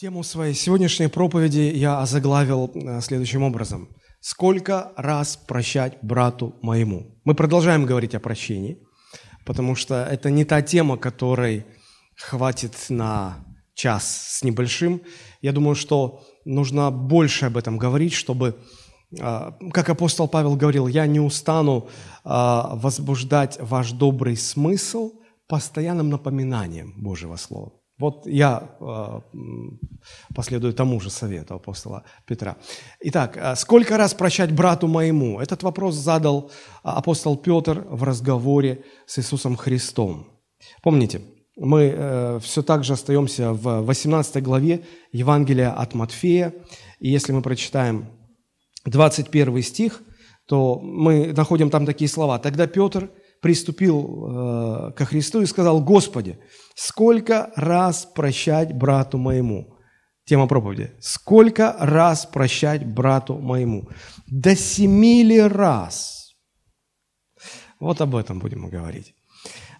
Тему своей сегодняшней проповеди я озаглавил э, следующим образом. Сколько раз прощать брату моему? Мы продолжаем говорить о прощении, потому что это не та тема, которой хватит на час с небольшим. Я думаю, что нужно больше об этом говорить, чтобы, э, как апостол Павел говорил, я не устану э, возбуждать ваш добрый смысл постоянным напоминанием Божьего Слова. Вот я э, последую тому же совету апостола Петра. Итак, э, сколько раз прощать брату моему? Этот вопрос задал апостол Петр в разговоре с Иисусом Христом. Помните, мы э, все так же остаемся в 18 главе Евангелия от Матфея. И если мы прочитаем 21 стих, то мы находим там такие слова. «Тогда Петр приступил э, ко Христу и сказал, «Господи, сколько раз прощать брату моему?» Тема проповеди. «Сколько раз прощать брату моему?» До семи ли раз? Вот об этом будем говорить.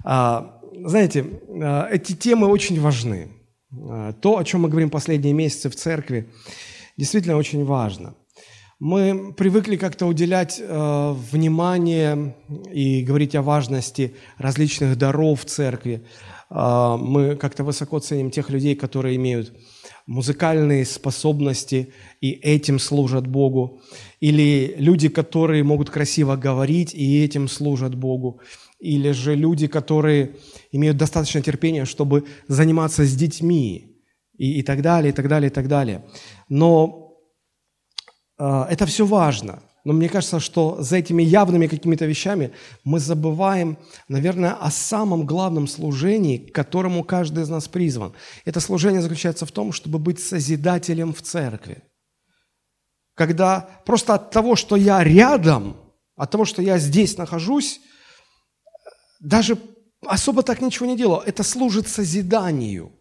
А, знаете, а, эти темы очень важны. А, то, о чем мы говорим последние месяцы в церкви, действительно очень важно. Мы привыкли как-то уделять э, внимание и говорить о важности различных даров церкви. Э, мы как-то высоко ценим тех людей, которые имеют музыкальные способности и этим служат Богу. Или люди, которые могут красиво говорить и этим служат Богу. Или же люди, которые имеют достаточно терпения, чтобы заниматься с детьми и, и так далее, и так далее, и так далее. Но это все важно. Но мне кажется, что за этими явными какими-то вещами мы забываем, наверное, о самом главном служении, к которому каждый из нас призван. Это служение заключается в том, чтобы быть созидателем в церкви. Когда просто от того, что я рядом, от того, что я здесь нахожусь, даже особо так ничего не делаю. Это служит созиданию.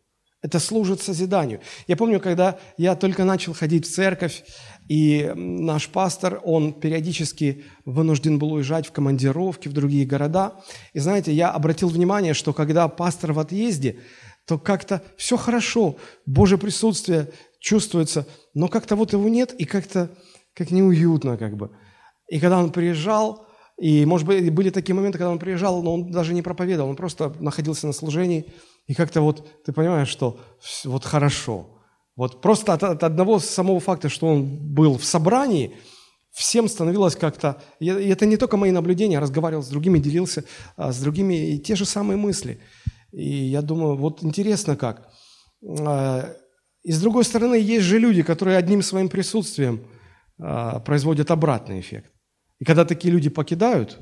Это служит созиданию. Я помню, когда я только начал ходить в церковь, и наш пастор, он периодически вынужден был уезжать в командировки в другие города. И знаете, я обратил внимание, что когда пастор в отъезде, то как-то все хорошо, Божье присутствие чувствуется, но как-то вот его нет, и как-то как неуютно как бы. И когда он приезжал, и, может быть, были такие моменты, когда он приезжал, но он даже не проповедовал, он просто находился на служении, и как-то вот ты понимаешь, что вот хорошо – вот просто от, от одного самого факта, что он был в собрании, всем становилось как-то... И это не только мои наблюдения, я разговаривал с другими, делился а, с другими, и те же самые мысли. И я думаю, вот интересно как. А, и с другой стороны, есть же люди, которые одним своим присутствием а, производят обратный эффект. И когда такие люди покидают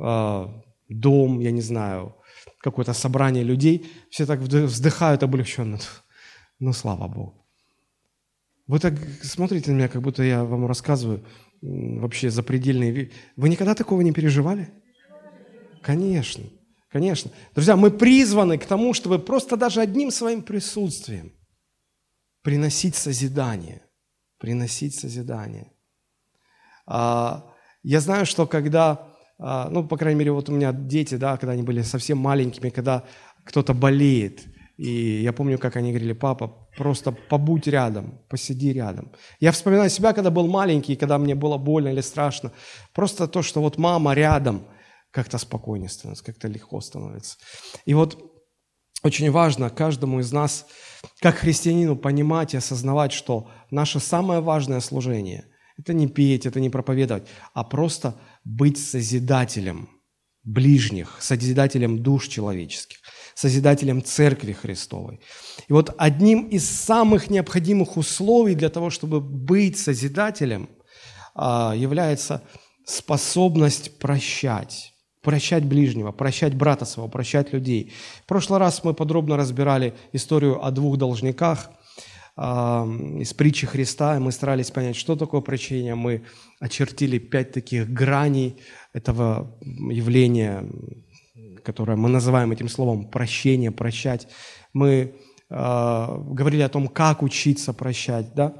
а, дом, я не знаю, какое-то собрание людей, все так вздыхают облегченно. Ну, слава Богу. Вы так смотрите на меня, как будто я вам рассказываю вообще запредельные вещи. Вы никогда такого не переживали? Конечно, конечно. Друзья, мы призваны к тому, чтобы просто даже одним своим присутствием приносить созидание. Приносить созидание. А, я знаю, что когда, а, ну, по крайней мере, вот у меня дети, да, когда они были совсем маленькими, когда кто-то болеет – и я помню, как они говорили, папа, просто побудь рядом, посиди рядом. Я вспоминаю себя, когда был маленький, когда мне было больно или страшно. Просто то, что вот мама рядом, как-то спокойнее становится, как-то легко становится. И вот очень важно каждому из нас, как христианину, понимать и осознавать, что наше самое важное служение – это не петь, это не проповедовать, а просто быть созидателем ближних, созидателем душ человеческих – Созидателем Церкви Христовой. И вот одним из самых необходимых условий для того, чтобы быть Созидателем, а, является способность прощать. Прощать ближнего, прощать брата своего, прощать людей. В прошлый раз мы подробно разбирали историю о двух должниках а, из притчи Христа, и мы старались понять, что такое прощение. Мы очертили пять таких граней этого явления которое мы называем этим словом прощение, прощать. Мы э, говорили о том, как учиться прощать, да.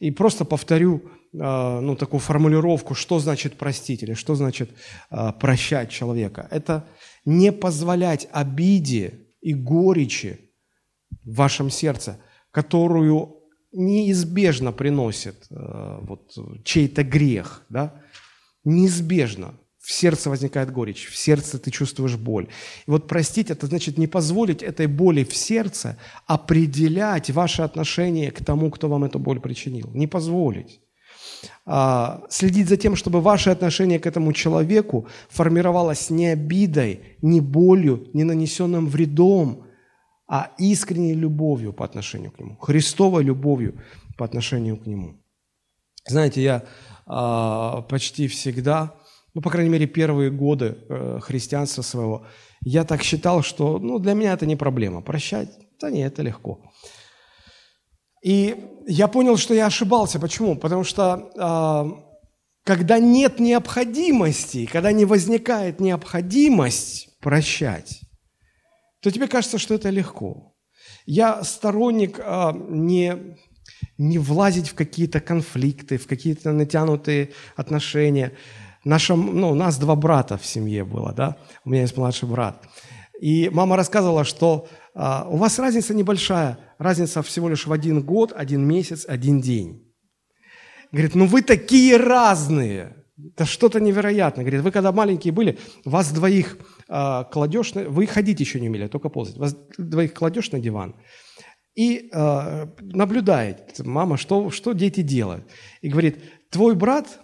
И просто повторю э, ну, такую формулировку, что значит простить или что значит э, прощать человека. Это не позволять обиде и горечи в вашем сердце которую неизбежно приносит э, вот, чей-то грех, да, неизбежно в сердце возникает горечь, в сердце ты чувствуешь боль. И вот простить – это значит не позволить этой боли в сердце определять ваше отношение к тому, кто вам эту боль причинил. Не позволить. А, следить за тем, чтобы ваше отношение к этому человеку формировалось не обидой, не болью, не нанесенным вредом, а искренней любовью по отношению к нему, Христовой любовью по отношению к нему. Знаете, я а, почти всегда ну, по крайней мере, первые годы э, христианства своего, я так считал, что, ну, для меня это не проблема. Прощать, да нет, это легко. И я понял, что я ошибался. Почему? Потому что э, когда нет необходимости, когда не возникает необходимость прощать, то тебе кажется, что это легко. Я сторонник э, не, не влазить в какие-то конфликты, в какие-то натянутые отношения – Наша, ну, у нас два брата в семье было, да, у меня есть младший брат. И мама рассказывала, что а, у вас разница небольшая, разница всего лишь в один год, один месяц, один день. Говорит, ну вы такие разные, это что-то невероятное. Говорит, вы когда маленькие были, вас двоих а, кладешь, на, вы ходить еще не умели, а только ползать, вас двоих кладешь на диван и а, наблюдает, мама, что, что дети делают. И говорит, твой брат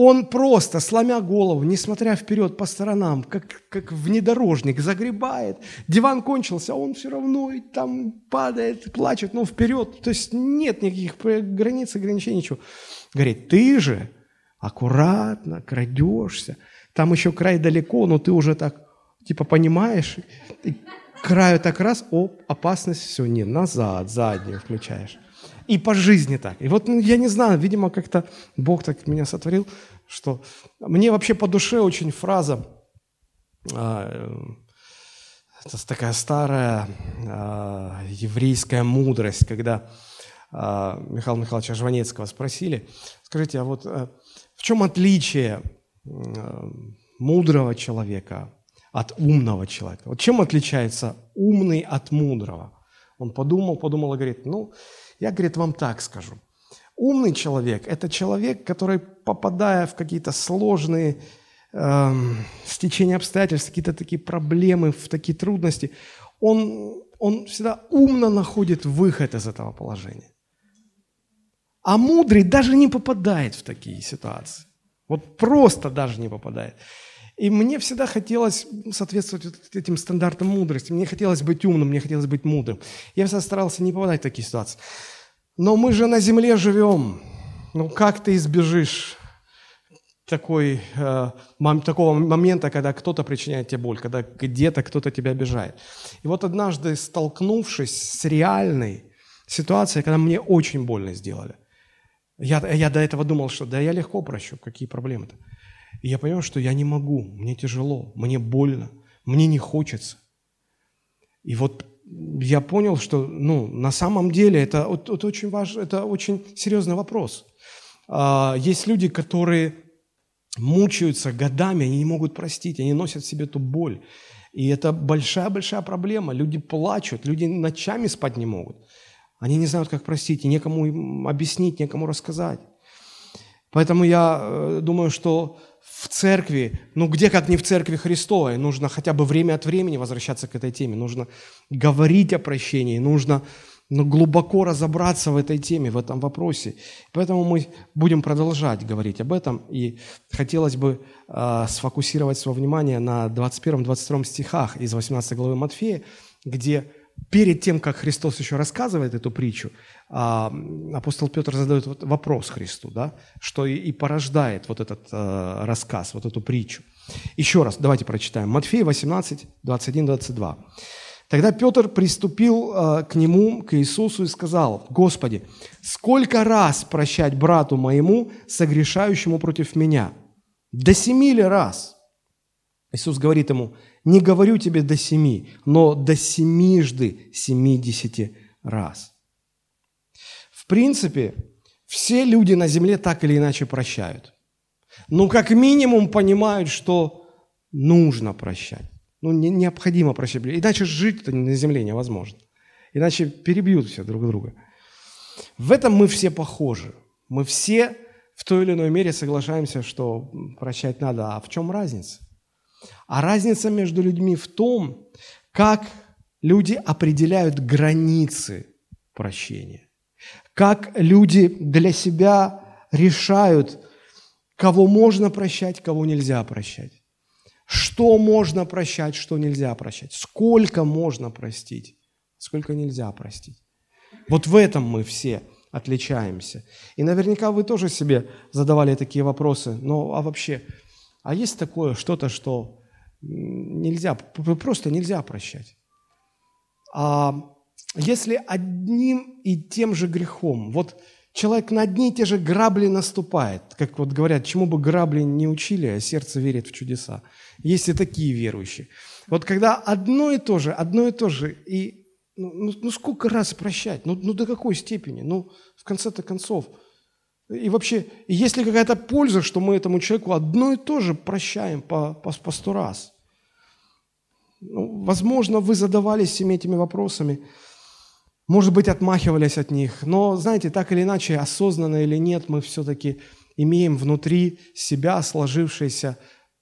он просто, сломя голову, несмотря вперед по сторонам, как, как внедорожник, загребает. Диван кончился, он все равно и там падает, плачет, но вперед. То есть нет никаких границ, ограничений, ничего. Говорит, ты же аккуратно крадешься. Там еще край далеко, но ты уже так, типа, понимаешь, и краю так раз, о, опасность, все, не, назад, заднюю включаешь. И по жизни так. И вот ну, я не знаю, видимо, как-то Бог так меня сотворил, что мне вообще по душе очень фраза, а, это такая старая а, еврейская мудрость, когда а, Михаила Михайловича Жванецкого спросили, скажите, а вот а, в чем отличие мудрого человека от умного человека? Вот чем отличается умный от мудрого? Он подумал, подумал и говорит, ну, я, говорит, вам так скажу. Умный человек – это человек, который, попадая в какие-то сложные э, стечения обстоятельств, какие-то такие проблемы, в такие трудности, он, он всегда умно находит выход из этого положения. А мудрый даже не попадает в такие ситуации. Вот просто даже не попадает. И мне всегда хотелось соответствовать этим стандартам мудрости. Мне хотелось быть умным, мне хотелось быть мудрым. Я всегда старался не попадать в такие ситуации. Но мы же на земле живем. Ну как ты избежишь такой, э, такого момента, когда кто-то причиняет тебе боль, когда где-то кто-то тебя обижает. И вот однажды, столкнувшись с реальной ситуацией, когда мне очень больно сделали, я, я до этого думал, что да я легко прощу, какие проблемы-то. И я понял, что я не могу, мне тяжело, мне больно, мне не хочется. И вот я понял, что ну, на самом деле это, это, очень важно, это очень серьезный вопрос. А, есть люди, которые мучаются годами, они не могут простить, они носят в себе эту боль. И это большая-большая проблема. Люди плачут, люди ночами спать не могут. Они не знают, как простить, и некому им объяснить, некому рассказать. Поэтому я э, думаю, что в церкви, ну где как не в церкви Христовой, нужно хотя бы время от времени возвращаться к этой теме, нужно говорить о прощении, нужно ну, глубоко разобраться в этой теме, в этом вопросе. Поэтому мы будем продолжать говорить об этом, и хотелось бы э, сфокусировать свое внимание на 21-22 стихах из 18 главы Матфея, где перед тем, как Христос еще рассказывает эту притчу, а, апостол Петр задает вопрос Христу, да, что и порождает вот этот э, рассказ, вот эту притчу. Еще раз, давайте прочитаем. Матфея 18, 21, 22. Тогда Петр приступил э, к нему, к Иисусу, и сказал, «Господи, сколько раз прощать брату моему, согрешающему против меня? До семи ли раз?» Иисус говорит ему, «Не говорю тебе до семи, но до семижды семидесяти раз». Принципе, все люди на земле так или иначе прощают. Ну, как минимум понимают, что нужно прощать. Ну, не, необходимо прощать. Иначе жить на земле невозможно. иначе перебьют все друг друга. В этом мы все похожи. Мы все в той или иной мере соглашаемся, что прощать надо. А в чем разница? А разница между людьми в том, как люди определяют границы прощения. Как люди для себя решают, кого можно прощать, кого нельзя прощать. Что можно прощать, что нельзя прощать. Сколько можно простить, сколько нельзя простить. Вот в этом мы все отличаемся. И наверняка вы тоже себе задавали такие вопросы. Ну, а вообще, а есть такое что-то, что нельзя, просто нельзя прощать? А если одним и тем же грехом, вот человек на одни и те же грабли наступает, как вот говорят, чему бы грабли не учили, а сердце верит в чудеса. Есть и такие верующие. Вот когда одно и то же, одно и то же, и ну, ну, ну сколько раз прощать? Ну, ну до какой степени? Ну, в конце-то концов. И вообще, есть ли какая-то польза, что мы этому человеку одно и то же прощаем по, по, по сто раз? Ну, возможно, вы задавались всеми этими вопросами, может быть, отмахивались от них, но, знаете, так или иначе, осознанно или нет, мы все-таки имеем внутри себя сложившиеся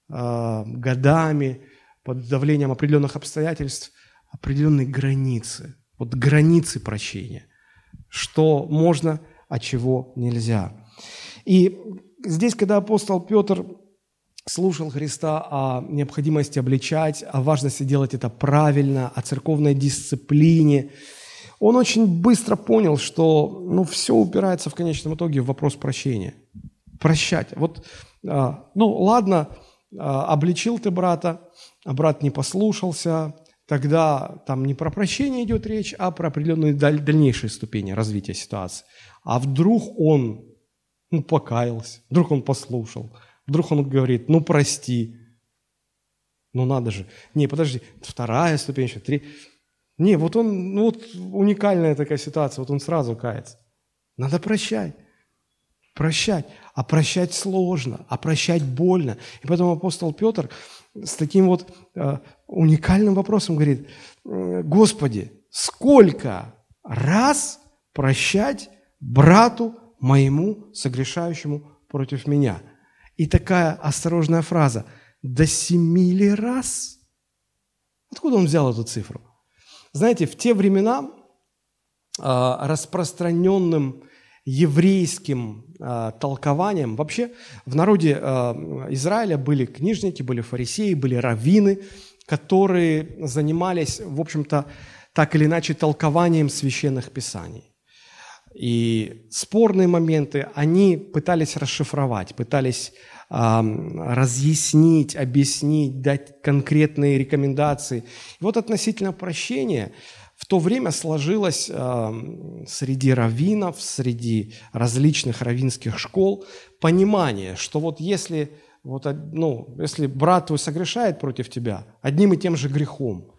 э, годами под давлением определенных обстоятельств определенные границы, вот границы прощения, что можно, а чего нельзя. И здесь, когда апостол Петр слушал Христа о необходимости обличать, о важности делать это правильно, о церковной дисциплине, он очень быстро понял, что ну, все упирается в конечном итоге в вопрос прощения. Прощать. Вот, а, ну ладно, а, обличил ты брата, а брат не послушался, тогда там не про прощение идет речь, а про определенные даль- дальнейшие ступени развития ситуации. А вдруг он ну, покаялся, вдруг он послушал – Вдруг он говорит, ну прости. Ну надо же. Не, подожди, вторая ступень, еще три. Не, вот он, ну вот уникальная такая ситуация, вот он сразу кается. Надо прощать. Прощать. А прощать сложно, а прощать больно. И поэтому апостол Петр с таким вот э, уникальным вопросом говорит, Господи, сколько раз прощать брату моему, согрешающему против меня – и такая осторожная фраза «до семи ли раз?» Откуда он взял эту цифру? Знаете, в те времена а, распространенным еврейским а, толкованием, вообще в народе а, Израиля были книжники, были фарисеи, были раввины, которые занимались, в общем-то, так или иначе толкованием священных писаний. И спорные моменты они пытались расшифровать, пытались разъяснить, объяснить, дать конкретные рекомендации. И вот относительно прощения в то время сложилось среди раввинов, среди различных раввинских школ понимание, что вот если, вот, ну, если брат твой согрешает против тебя одним и тем же грехом,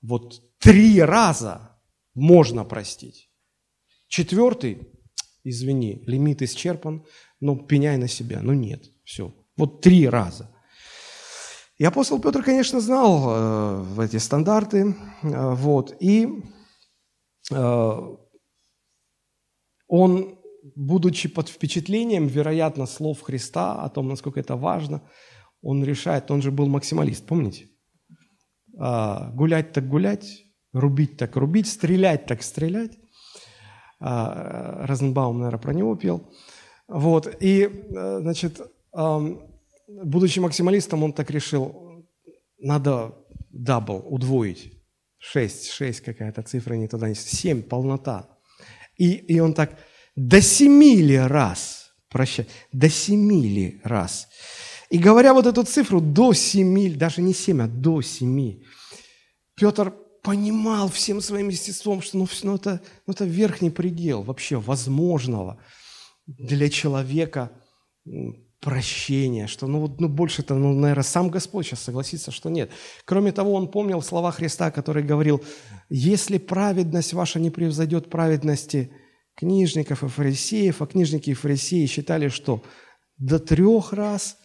вот три раза можно простить. Четвертый, извини, лимит исчерпан, но пеняй на себя. Ну нет, все. Вот три раза. И апостол Петр, конечно, знал э, эти стандарты, э, вот, и э, он, будучи под впечатлением, вероятно, слов Христа о том, насколько это важно, он решает, он же был максималист, помните? Э, гулять так гулять, рубить так рубить, стрелять так стрелять. А, Розенбаум, наверное, про него пел. Вот, и, э, значит, будучи максималистом, он так решил, надо double, удвоить. Шесть, шесть какая-то цифра, не туда, не семь, полнота. И, и он так, до семи ли раз, прощай, до семи ли раз. И говоря вот эту цифру, до семи, даже не семь, а до семи, Петр понимал всем своим естеством, что ну, ну, это, ну, это верхний предел вообще возможного для человека прощения, что ну, вот, ну больше-то, ну, наверное, сам Господь сейчас согласится, что нет. Кроме того, он помнил слова Христа, который говорил, если праведность ваша не превзойдет праведности книжников и фарисеев, а книжники и фарисеи считали, что до трех раз,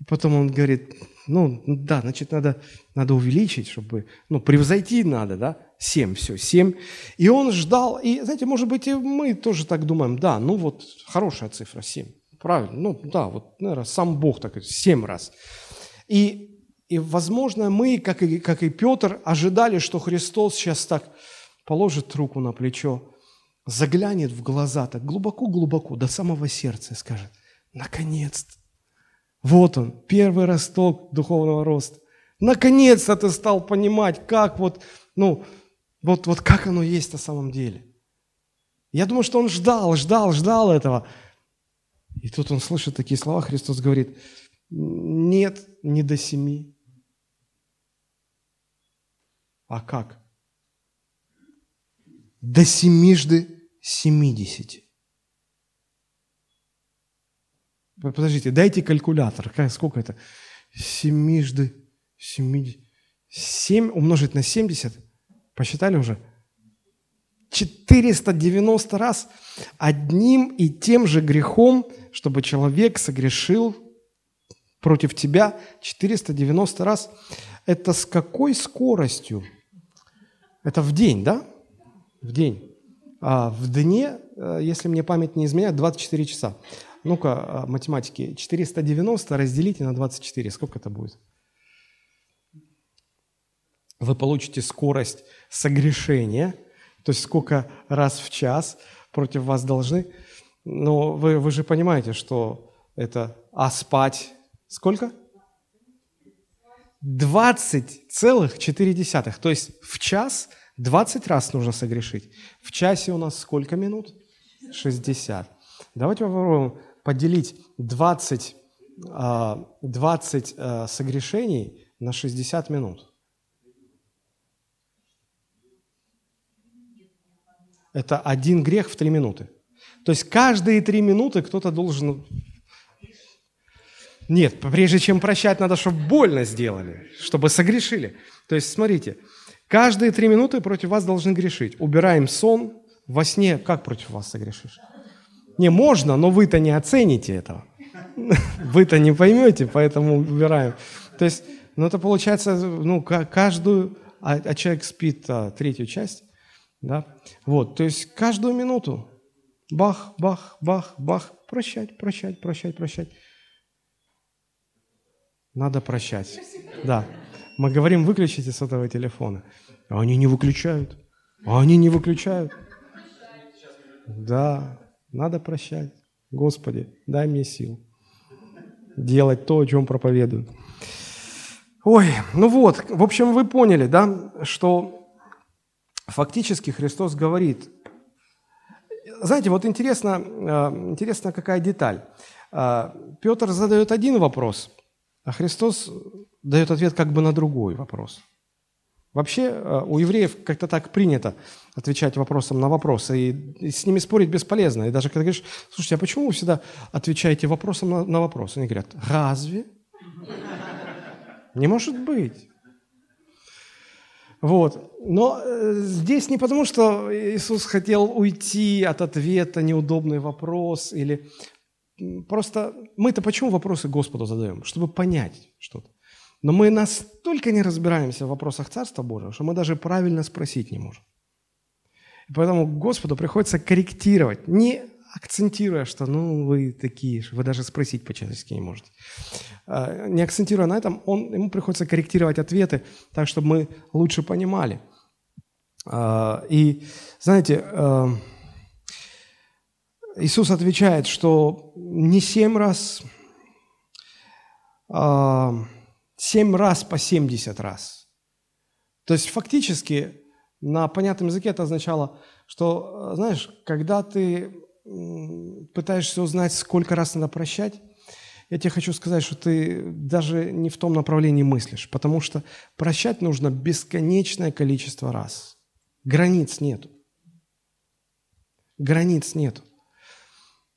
и потом он говорит, ну, да, значит, надо, надо увеличить, чтобы, ну, превзойти надо, да? Семь, все, семь. И он ждал, и, знаете, может быть, и мы тоже так думаем, да, ну вот, хорошая цифра, семь. Правильно, ну да, вот, наверное, сам Бог так семь раз. И, и возможно, мы, как и, как и Петр, ожидали, что Христос сейчас так положит руку на плечо, заглянет в глаза так глубоко-глубоко, до самого сердца и скажет, наконец-то, вот он, первый росток духовного роста. Наконец-то ты стал понимать, как вот, ну, вот, вот как оно есть на самом деле. Я думаю, что он ждал, ждал, ждал этого. И тут он слышит такие слова, Христос говорит, нет, не до семи. А как? До семижды семидесяти. Подождите, дайте калькулятор. Сколько это? Семижды семидесять. Семь умножить на семьдесят. Посчитали уже? 490 раз одним и тем же грехом, чтобы человек согрешил против тебя 490 раз. Это с какой скоростью? Это в день, да? В день. А в дне, э, если мне память не изменяет, 24 часа. Ну-ка, а, математики. 490 разделите на 24. Сколько это будет? Вы получите скорость согрешения, то есть сколько раз в час против вас должны. Но вы, вы же понимаете, что это... А спать сколько? 20,4. То есть в час 20 раз нужно согрешить. В часе у нас сколько минут? 60. Давайте попробуем поделить 20, 20 а, а, согрешений на 60 минут. Это один грех в три минуты. То есть каждые три минуты кто-то должен... Нет, прежде чем прощать, надо, чтобы больно сделали, чтобы согрешили. То есть, смотрите, каждые три минуты против вас должны грешить. Убираем сон, во сне как против вас согрешишь? Не, можно, но вы-то не оцените этого. Вы-то не поймете, поэтому убираем. То есть, ну это получается, ну, каждую, а, а человек спит а, третью часть, да? Вот, то есть каждую минуту бах, бах, бах, бах, прощать, прощать, прощать, прощать. Надо прощать. Да. Мы говорим, выключите сотовые телефоны. А они не выключают. А они не выключают. Да, надо прощать. Господи, дай мне сил делать то, о чем проповедую. Ой, ну вот, в общем, вы поняли, да, что фактически Христос говорит, знаете, вот интересно, э, интересно какая деталь. Э, Петр задает один вопрос, а Христос дает ответ как бы на другой вопрос – Вообще э, у евреев как-то так принято отвечать вопросом на вопросы, и, с ними спорить бесполезно. И даже когда говоришь, слушайте, а почему вы всегда отвечаете вопросом на, на вопрос? Они говорят, разве? Не может быть. Вот. Но э, здесь не потому, что Иисус хотел уйти от ответа, неудобный вопрос, или просто мы-то почему вопросы Господу задаем? Чтобы понять что-то. Но мы настолько не разбираемся в вопросах Царства Божьего, что мы даже правильно спросить не можем. И поэтому Господу приходится корректировать, не акцентируя, что ну вы такие, вы даже спросить по-человечески не можете. А, не акцентируя на этом, он, ему приходится корректировать ответы так, чтобы мы лучше понимали. А, и знаете, а, Иисус отвечает, что не семь раз Семь раз по 70 раз. То есть фактически на понятном языке это означало, что, знаешь, когда ты пытаешься узнать, сколько раз надо прощать, я тебе хочу сказать, что ты даже не в том направлении мыслишь, потому что прощать нужно бесконечное количество раз. Границ нету. Границ нету.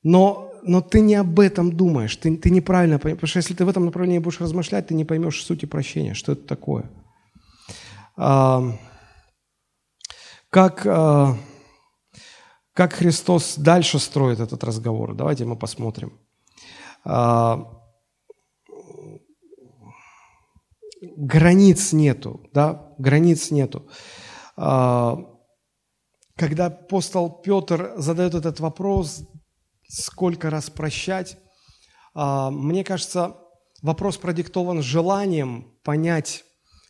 Но но ты не об этом думаешь, ты, ты неправильно понимаешь, потому что если ты в этом направлении будешь размышлять, ты не поймешь сути прощения, что это такое. А, как, а, как Христос дальше строит этот разговор? Давайте мы посмотрим. А, границ нету, да, границ нету. а, когда апостол Петр задает этот вопрос, сколько раз прощать, а, мне кажется, вопрос продиктован желанием понять,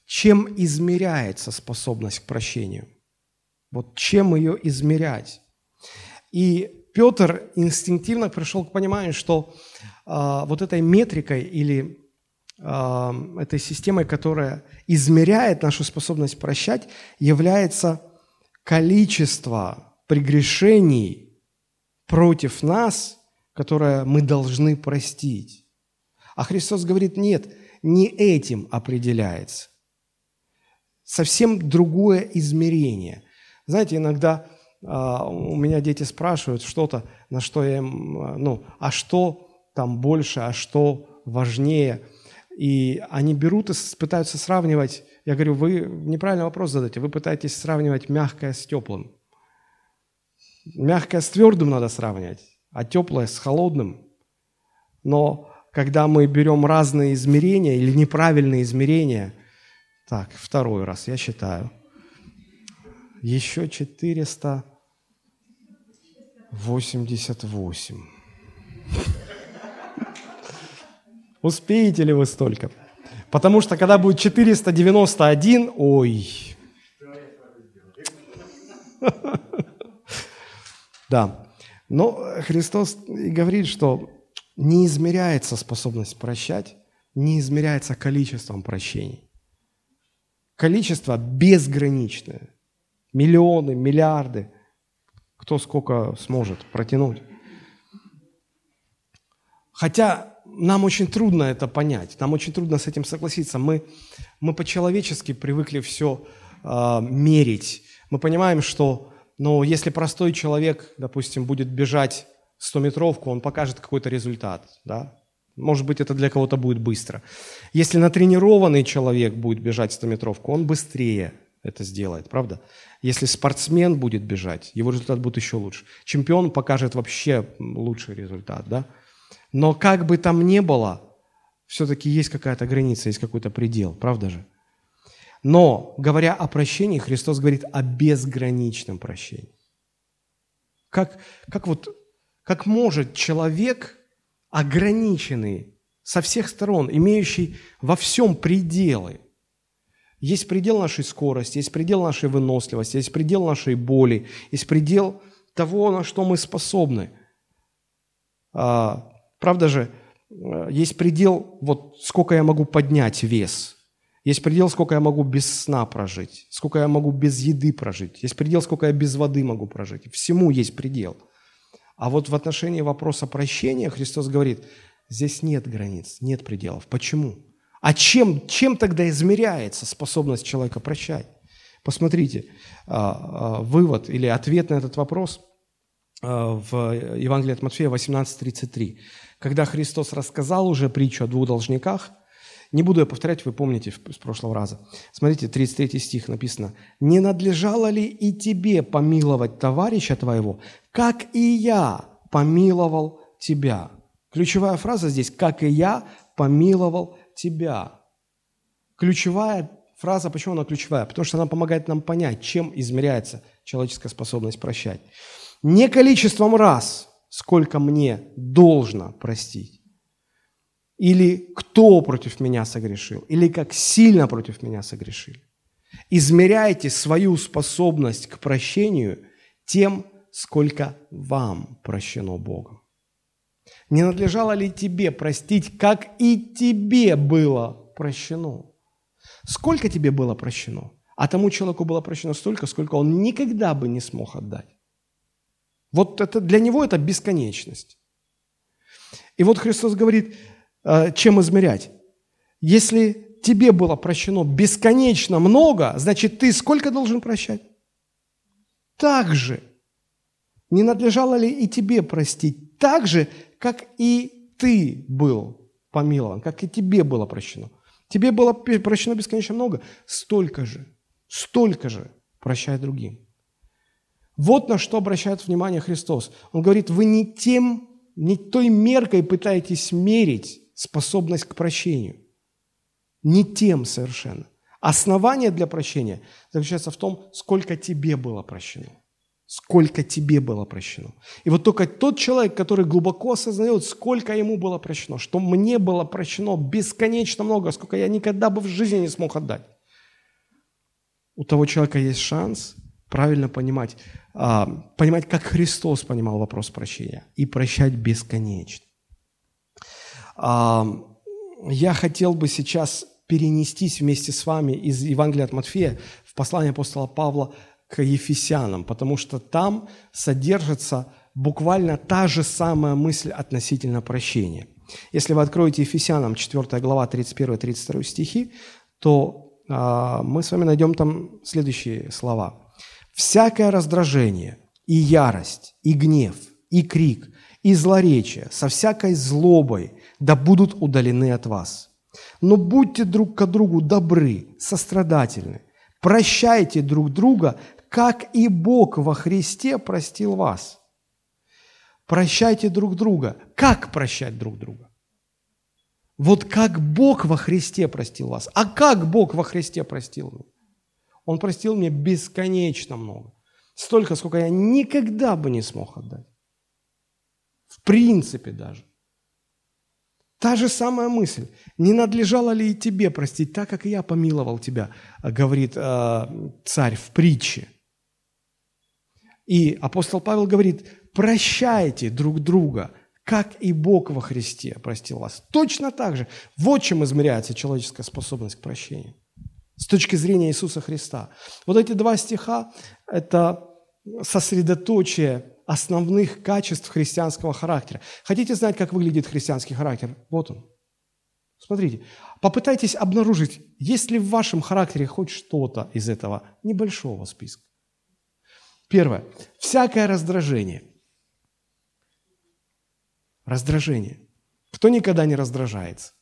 чем измеряется способность к прощению. Вот чем ее измерять. И Петр инстинктивно пришел к пониманию, что э, вот этой метрикой или э, этой системой, которая измеряет нашу способность прощать, является количество прегрешений против нас, которое мы должны простить. А Христос говорит, нет, не этим определяется. Совсем другое измерение. Знаете, иногда у меня дети спрашивают что-то, на что я им, а, ну, а что там больше, а что важнее. И они берут и пытаются сравнивать. Я говорю, вы неправильный вопрос задаете, вы пытаетесь сравнивать мягкое с теплым. Мягкое с твердым надо сравнивать, а теплое с холодным. Но когда мы берем разные измерения или неправильные измерения, так, второй раз, я считаю, еще 488. Успеете ли вы столько? Потому что когда будет 491, ой. Да. Но Христос говорит, что не измеряется способность прощать, не измеряется количеством прощений. Количество безграничное. Миллионы, миллиарды. Кто сколько сможет протянуть. Хотя нам очень трудно это понять, нам очень трудно с этим согласиться. Мы, мы по-человечески привыкли все э, а, мерить. Мы понимаем, что ну, если простой человек, допустим, будет бежать 100-метровку, он покажет какой-то результат. Да? Может быть, это для кого-то будет быстро. Если натренированный человек будет бежать 100-метровку, он быстрее это сделает, правда? Если спортсмен будет бежать, его результат будет еще лучше. Чемпион покажет вообще лучший результат, да? Но как бы там ни было, все-таки есть какая-то граница, есть какой-то предел, правда же? Но, говоря о прощении, Христос говорит о безграничном прощении. Как, как, вот, как может человек, ограниченный со всех сторон, имеющий во всем пределы, есть предел нашей скорости, есть предел нашей выносливости, есть предел нашей боли, есть предел того, на что мы способны. А, правда же, э, есть предел, вот сколько я могу поднять вес. Есть предел, сколько я могу без сна прожить, сколько я могу без еды прожить. Есть предел, сколько я без воды могу прожить. Всему есть предел. А вот в отношении вопроса прощения Христос говорит, здесь нет границ, нет пределов. Почему? А чем, чем тогда измеряется способность человека прощать? Посмотрите, а, а, вывод или ответ на этот вопрос а, в Евангелии от Матфея 18.33. Когда Христос рассказал уже притчу о двух должниках, не буду я повторять, вы помните с прошлого раза. Смотрите, 33 стих написано. «Не надлежало ли и тебе помиловать товарища твоего, как и я помиловал тебя?» Ключевая фраза здесь «как и я помиловал тебя». Ключевая фраза, почему она ключевая? Потому что она помогает нам понять, чем измеряется человеческая способность прощать. Не количеством раз, сколько мне должно простить, или кто против меня согрешил, или как сильно против меня согрешили. Измеряйте свою способность к прощению тем, сколько вам прощено Богом. Не надлежало ли тебе простить, как и тебе было прощено? Сколько тебе было прощено? А тому человеку было прощено столько, сколько он никогда бы не смог отдать. Вот это, для него это бесконечность. И вот Христос говорит, э, чем измерять. Если тебе было прощено бесконечно много, значит, ты сколько должен прощать? Так же. Не надлежало ли и тебе простить так же, как и ты был помилован, как и тебе было прощено? Тебе было прощено бесконечно много, столько же, столько же прощай другим. Вот на что обращает внимание Христос. Он говорит, вы не тем, не той меркой пытаетесь мерить способность к прощению. Не тем совершенно. Основание для прощения заключается в том, сколько тебе было прощено. Сколько тебе было прощено. И вот только тот человек, который глубоко осознает, сколько ему было прощено, что мне было прощено бесконечно много, сколько я никогда бы в жизни не смог отдать. У того человека есть шанс правильно понимать, а, понимать, как Христос понимал вопрос прощения, и прощать бесконечно. А, я хотел бы сейчас перенестись вместе с вами из Евангелия от Матфея в послание апостола Павла к Ефесянам, потому что там содержится буквально та же самая мысль относительно прощения. Если вы откроете Ефесянам 4 глава 31-32 стихи, то э, мы с вами найдем там следующие слова. «Всякое раздражение и ярость, и гнев, и крик, и злоречие со всякой злобой да будут удалены от вас. Но будьте друг к другу добры, сострадательны, прощайте друг друга, как и Бог во Христе простил вас. Прощайте друг друга. Как прощать друг друга? Вот как Бог во Христе простил вас. А как Бог во Христе простил? Он простил мне бесконечно много. Столько, сколько я никогда бы не смог отдать. В принципе даже. Та же самая мысль. Не надлежало ли и тебе простить так, как я помиловал тебя, говорит э, царь в притче. И апостол Павел говорит, прощайте друг друга, как и Бог во Христе простил вас. Точно так же. Вот чем измеряется человеческая способность к прощению. С точки зрения Иисуса Христа. Вот эти два стиха – это сосредоточие основных качеств христианского характера. Хотите знать, как выглядит христианский характер? Вот он. Смотрите, попытайтесь обнаружить, есть ли в вашем характере хоть что-то из этого небольшого списка. Первое. Всякое раздражение. Раздражение. Кто никогда не раздражается?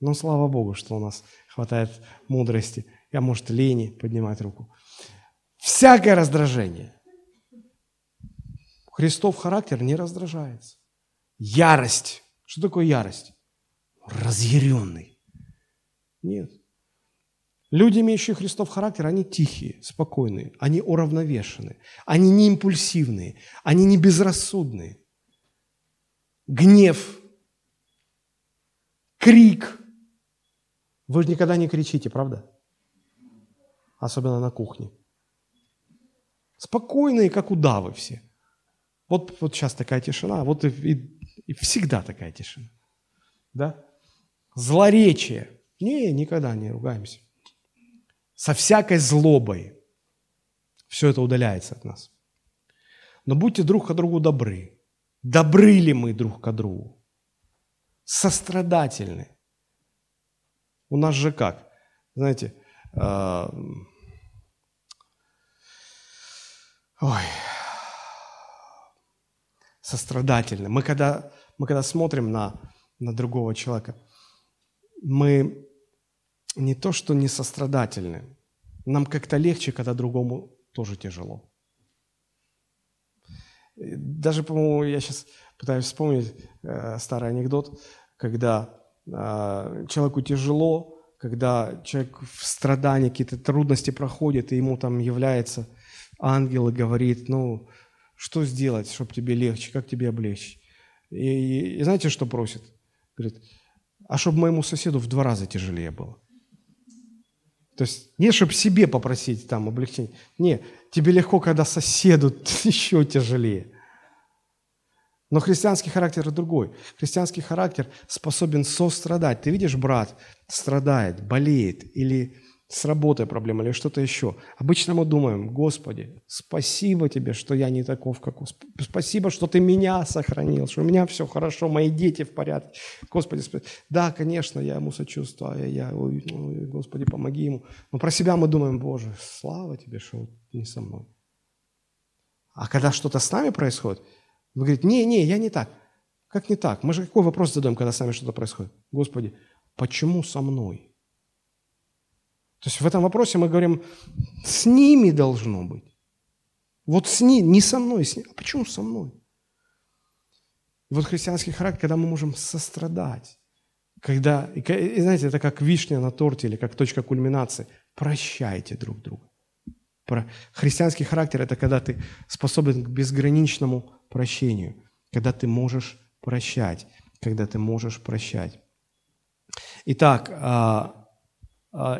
Ну, слава Богу, что у нас хватает мудрости. Я, может, лени поднимать руку. Всякое раздражение. Христов характер не раздражается. Ярость. Что такое ярость? Разъяренный. Нет. Люди, имеющие Христов характер, они тихие, спокойные, они уравновешенные, они не импульсивные, они не безрассудные. Гнев, крик. Вы же никогда не кричите, правда? Особенно на кухне. Спокойные, как удавы все. Вот, вот сейчас такая тишина, вот и, и, и всегда такая тишина. Да? Злоречие. Не, никогда не ругаемся со всякой злобой. Все это удаляется от нас. Но будьте друг к другу добры. Добры ли мы друг к другу? Сострадательны. У нас же как? Знаете, э, ой, сострадательны. Мы когда, мы когда смотрим на, на другого человека, мы не то, что не сострадательны. Нам как-то легче, когда другому тоже тяжело. Даже, по-моему, я сейчас пытаюсь вспомнить э, старый анекдот, когда э, человеку тяжело, когда человек в страдании, какие-то трудности проходит, и ему там является ангел и говорит, ну, что сделать, чтобы тебе легче, как тебе облегчить? И, и, и знаете, что просит? Говорит, а чтобы моему соседу в два раза тяжелее было. То есть не, чтобы себе попросить там облегчение. Не, тебе легко, когда соседу еще тяжелее. Но христианский характер другой. Христианский характер способен сострадать. Ты видишь, брат страдает, болеет или с работой проблема или что-то еще. Обычно мы думаем, Господи, спасибо тебе, что я не таков, как... Спасибо, что ты меня сохранил, что у меня все хорошо, мои дети в порядке. Господи, спасибо. да, конечно, я ему сочувствую, я, ой, ой, Господи, помоги ему. Но про себя мы думаем, Боже, слава тебе, что не со мной. А когда что-то с нами происходит, вы говорите, не, не, я не так. Как не так? Мы же какой вопрос задаем, когда с нами что-то происходит? Господи, почему со мной? То есть в этом вопросе мы говорим, с ними должно быть. Вот с ними, не со мной, с ними. А почему со мной? И вот христианский характер, когда мы можем сострадать, Когда, и, знаете, это как вишня на торте или как точка кульминации. Прощайте друг друга. Про христианский характер – это когда ты способен к безграничному прощению, когда ты можешь прощать, когда ты можешь прощать. Итак, а,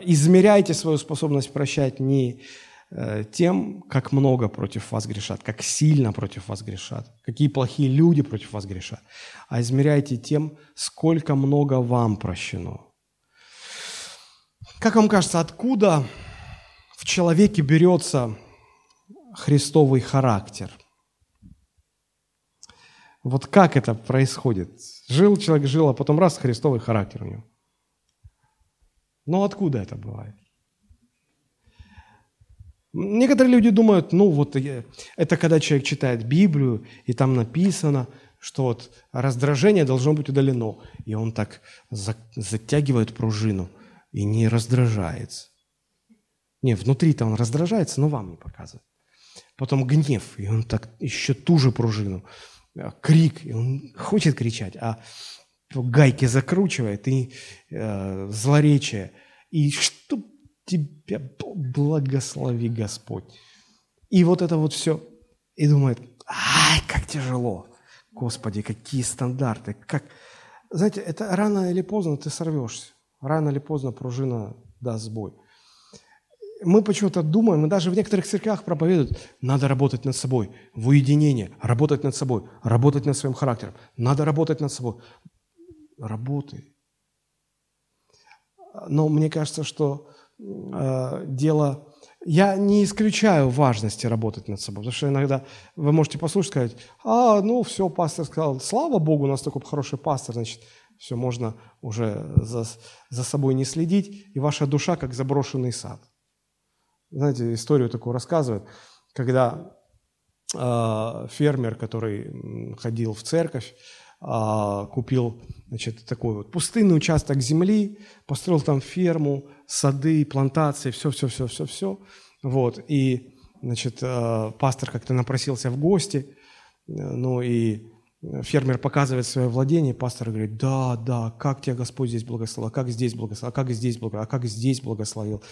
измеряйте свою способность прощать не э, тем, как много против вас грешат, как сильно против вас грешат, какие плохие люди против вас грешат, а измеряйте тем, сколько много вам прощено. Как вам кажется, откуда в человеке берется христовый характер? Вот как это происходит? Жил человек, жил, а потом раз, христовый характер у него. Но откуда это бывает? Некоторые люди думают, ну вот это когда человек читает Библию, и там написано, что вот раздражение должно быть удалено. И он так затягивает пружину и не раздражается. Не, внутри-то он раздражается, но вам не показывает. Потом гнев, и он так еще ту же пружину. Э, крик, и он хочет кричать, а гайки закручивает, и э, злоречие. И что тебя благослови Господь. И вот это вот все. И думает, ай, как тяжело. Господи, какие стандарты. Как... Знаете, это рано или поздно ты сорвешься. Рано или поздно пружина даст сбой мы почему-то думаем, мы даже в некоторых церквях проповедуют, надо работать над собой, в уединении, работать над собой, работать над своим характером, надо работать над собой. Работай. Но мне кажется, что э, дело... Я не исключаю важности работать над собой, потому что иногда вы можете послушать, сказать, а, ну все, пастор сказал, слава Богу, у нас такой хороший пастор, значит, все, можно уже за, за собой не следить, и ваша душа как заброшенный сад – знаете, историю такую рассказывают, когда э, фермер, который ходил в церковь, купил значит, такой вот пустынный участок земли, построил там ферму, сады, плантации, все-все-все-все-все. Вот, и, значит, э, пастор как-то напросился в гости, ну и фермер показывает свое владение, пастор говорит, да, да, как тебя Господь здесь благословил, а как здесь благословил, а как здесь благословил, а как здесь благословил.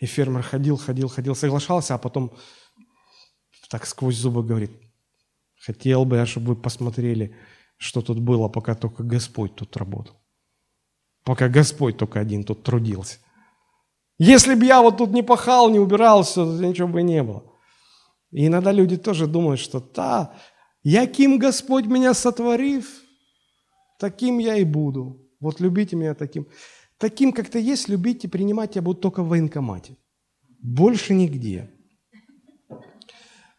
И фермер ходил, ходил, ходил, соглашался, а потом так сквозь зубы говорит, хотел бы я, чтобы вы посмотрели, что тут было, пока только Господь тут работал. Пока Господь только один тут трудился. Если бы я вот тут не пахал, не убирался, ничего бы не было. И иногда люди тоже думают, что «та, яким Господь меня сотворив, таким я и буду. Вот любите меня таким». Таким, как ты есть, любить и принимать тебя будут только в военкомате. Больше нигде.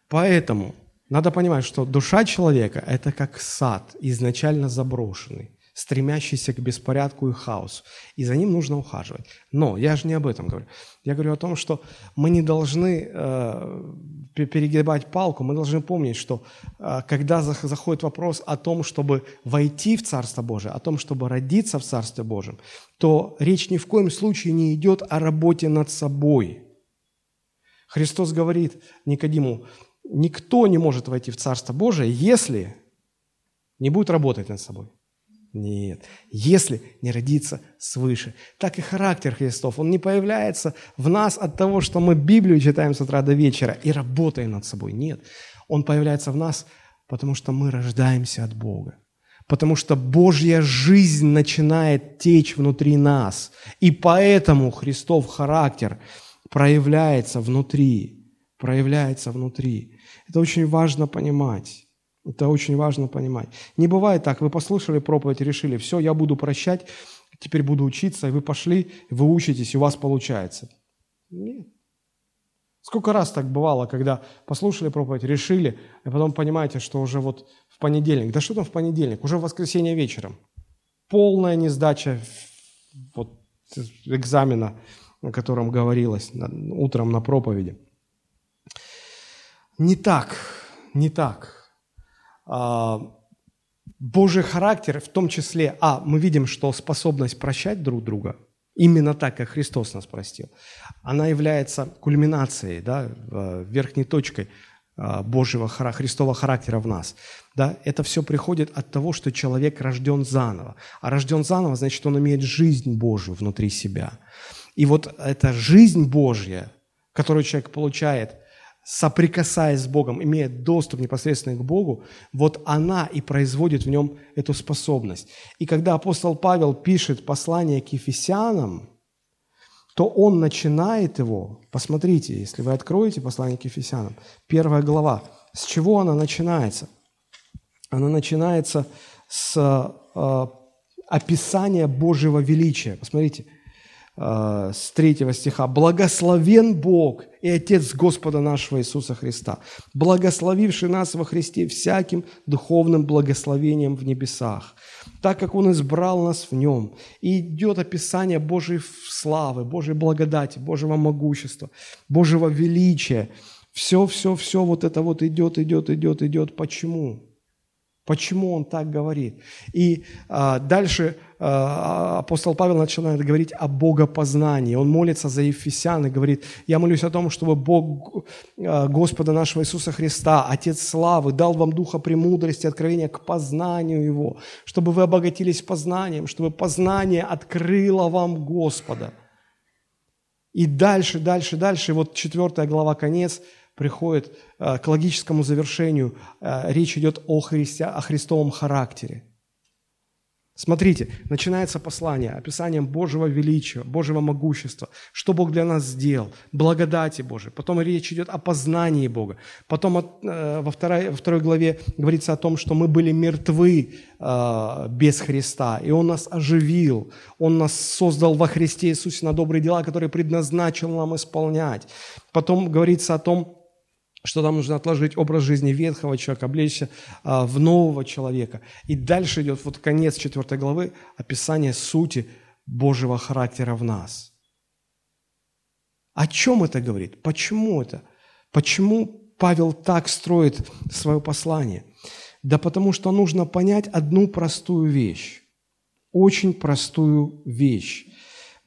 Поэтому надо понимать, что душа человека – это как сад, изначально заброшенный, стремящийся к беспорядку и хаосу. И за ним нужно ухаживать. Но я же не об этом говорю. Я говорю о том, что мы не должны э, перегибать палку, мы должны помнить, что э, когда заходит вопрос о том, чтобы войти в Царство Божие, о том, чтобы родиться в Царстве Божьем, то речь ни в коем случае не идет о работе над собой. Христос говорит Никодиму, никто не может войти в Царство Божие, если не будет работать над собой. Нет, если не родиться свыше. Так и характер Христов, он не появляется в нас от того, что мы Библию читаем с утра до вечера и работаем над собой. Нет, он появляется в нас, потому что мы рождаемся от Бога. Потому что Божья жизнь начинает течь внутри нас. И поэтому Христов характер проявляется внутри. Проявляется внутри. Это очень важно понимать. Это очень важно понимать. Не бывает так, вы послушали проповедь, решили, все, я буду прощать, теперь буду учиться, и вы пошли, вы учитесь, и у вас получается. Нет. Сколько раз так бывало, когда послушали проповедь, решили, и потом понимаете, что уже вот в понедельник, да что там в понедельник, уже в воскресенье вечером, полная несдача вот, экзамена, о котором говорилось утром на проповеди. Не так, не так. А, Божий характер, в том числе, а, мы видим, что способность прощать друг друга, именно так, как Христос нас простил, она является кульминацией, да, верхней точкой а, Божьего, Христового характера в нас. Да? Это все приходит от того, что человек рожден заново. А рожден заново, значит, он имеет жизнь Божью внутри себя. И вот эта жизнь Божья, которую человек получает, соприкасаясь с Богом, имея доступ непосредственно к Богу, вот она и производит в нем эту способность. И когда апостол Павел пишет послание к Ефесянам, то он начинает его, посмотрите, если вы откроете послание к Ефесянам, первая глава, с чего она начинается? Она начинается с э, описания Божьего величия. Посмотрите, с третьего стиха. «Благословен Бог и Отец Господа нашего Иисуса Христа, благословивший нас во Христе всяким духовным благословением в небесах, так как Он избрал нас в Нем. И идет описание Божьей славы, Божьей благодати, Божьего могущества, Божьего величия. Все, все, все вот это вот идет, идет, идет, идет. Почему? Почему он так говорит? И а, дальше а, апостол Павел начинает говорить о богопознании. Он молится за Ефесян и говорит, я молюсь о том, чтобы Бог а, Господа нашего Иисуса Христа, Отец славы, дал вам духа премудрости, откровения к познанию Его, чтобы вы обогатились познанием, чтобы познание открыло вам Господа. И дальше, дальше, дальше, вот четвертая глава, конец – приходит э, к логическому завершению. Э, речь идет о, Христе, о Христовом характере. Смотрите, начинается послание описанием Божьего величия, Божьего могущества, что Бог для нас сделал, благодати Божией. Потом речь идет о познании Бога. Потом э, во, второй, во второй главе говорится о том, что мы были мертвы без Христа, и Он нас оживил, Он нас создал во Христе Иисусе на добрые дела, которые предназначил нам исполнять. Потом говорится о том, что нам нужно отложить образ жизни ветхого человека, облечься а, в нового человека. И дальше идет вот конец четвертой главы, описание сути Божьего характера в нас. О чем это говорит? Почему это? Почему Павел так строит свое послание? Да потому что нужно понять одну простую вещь, очень простую вещь.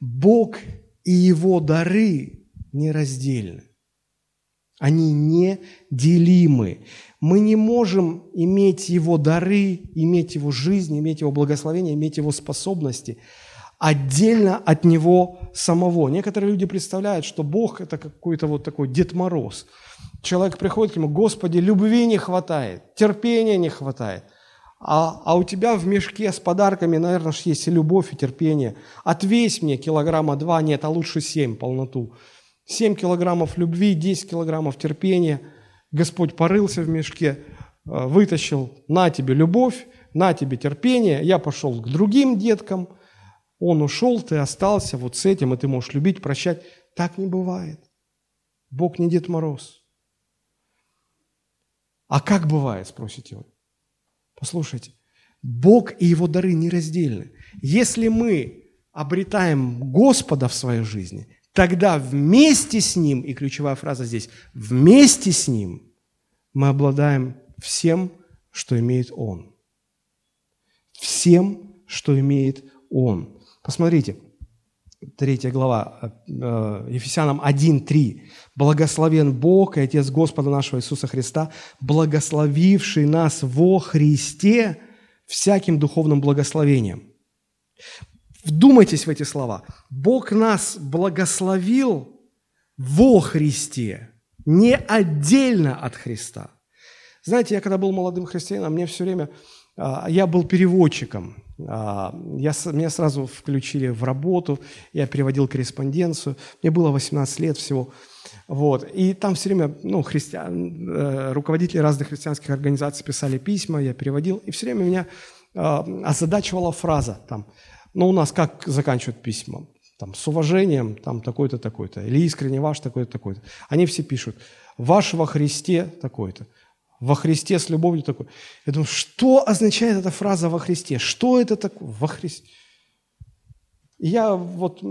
Бог и Его дары нераздельны. Они неделимы. Мы не можем иметь Его дары, иметь Его жизнь, иметь Его благословение, иметь Его способности отдельно от Него самого. Некоторые люди представляют, что Бог – это какой-то вот такой Дед Мороз. Человек приходит к Нему, Господи, любви не хватает, терпения не хватает. А, а у тебя в мешке с подарками, наверное, есть и любовь, и терпение. Отвесь мне килограмма два, нет, а лучше семь, полноту. 7 килограммов любви, 10 килограммов терпения. Господь порылся в мешке, э, вытащил на тебе любовь, на тебе терпение. Я пошел к другим деткам. Он ушел, ты остался вот с этим, и ты можешь любить, прощать. Так не бывает. Бог не Дед Мороз. А как бывает, спросите вы? Послушайте, Бог и Его дары нераздельны. Если мы обретаем Господа в своей жизни – тогда вместе с Ним, и ключевая фраза здесь, вместе с Ним мы обладаем всем, что имеет Он. Всем, что имеет Он. Посмотрите, третья глава, э, Ефесянам 1.3. «Благословен Бог и Отец Господа нашего Иисуса Христа, благословивший нас во Христе всяким духовным благословением». Вдумайтесь в эти слова. Бог нас благословил во Христе, не отдельно от Христа. Знаете, я когда был молодым христианином, мне все время, а, я был переводчиком. А, я, меня сразу включили в работу, я переводил корреспонденцию. Мне было 18 лет всего. Вот. И там все время ну, христиан, э, руководители разных христианских организаций писали письма, я переводил. И все время меня а, озадачивала фраза там – но у нас как заканчивают письма? Там, с уважением, там, такой-то, такой-то. Или искренне ваш, такой-то, такой-то. Они все пишут, ваш во Христе такой-то. Во Христе с любовью такой. Я думаю, что означает эта фраза во Христе? Что это такое? Во Христе. я вот,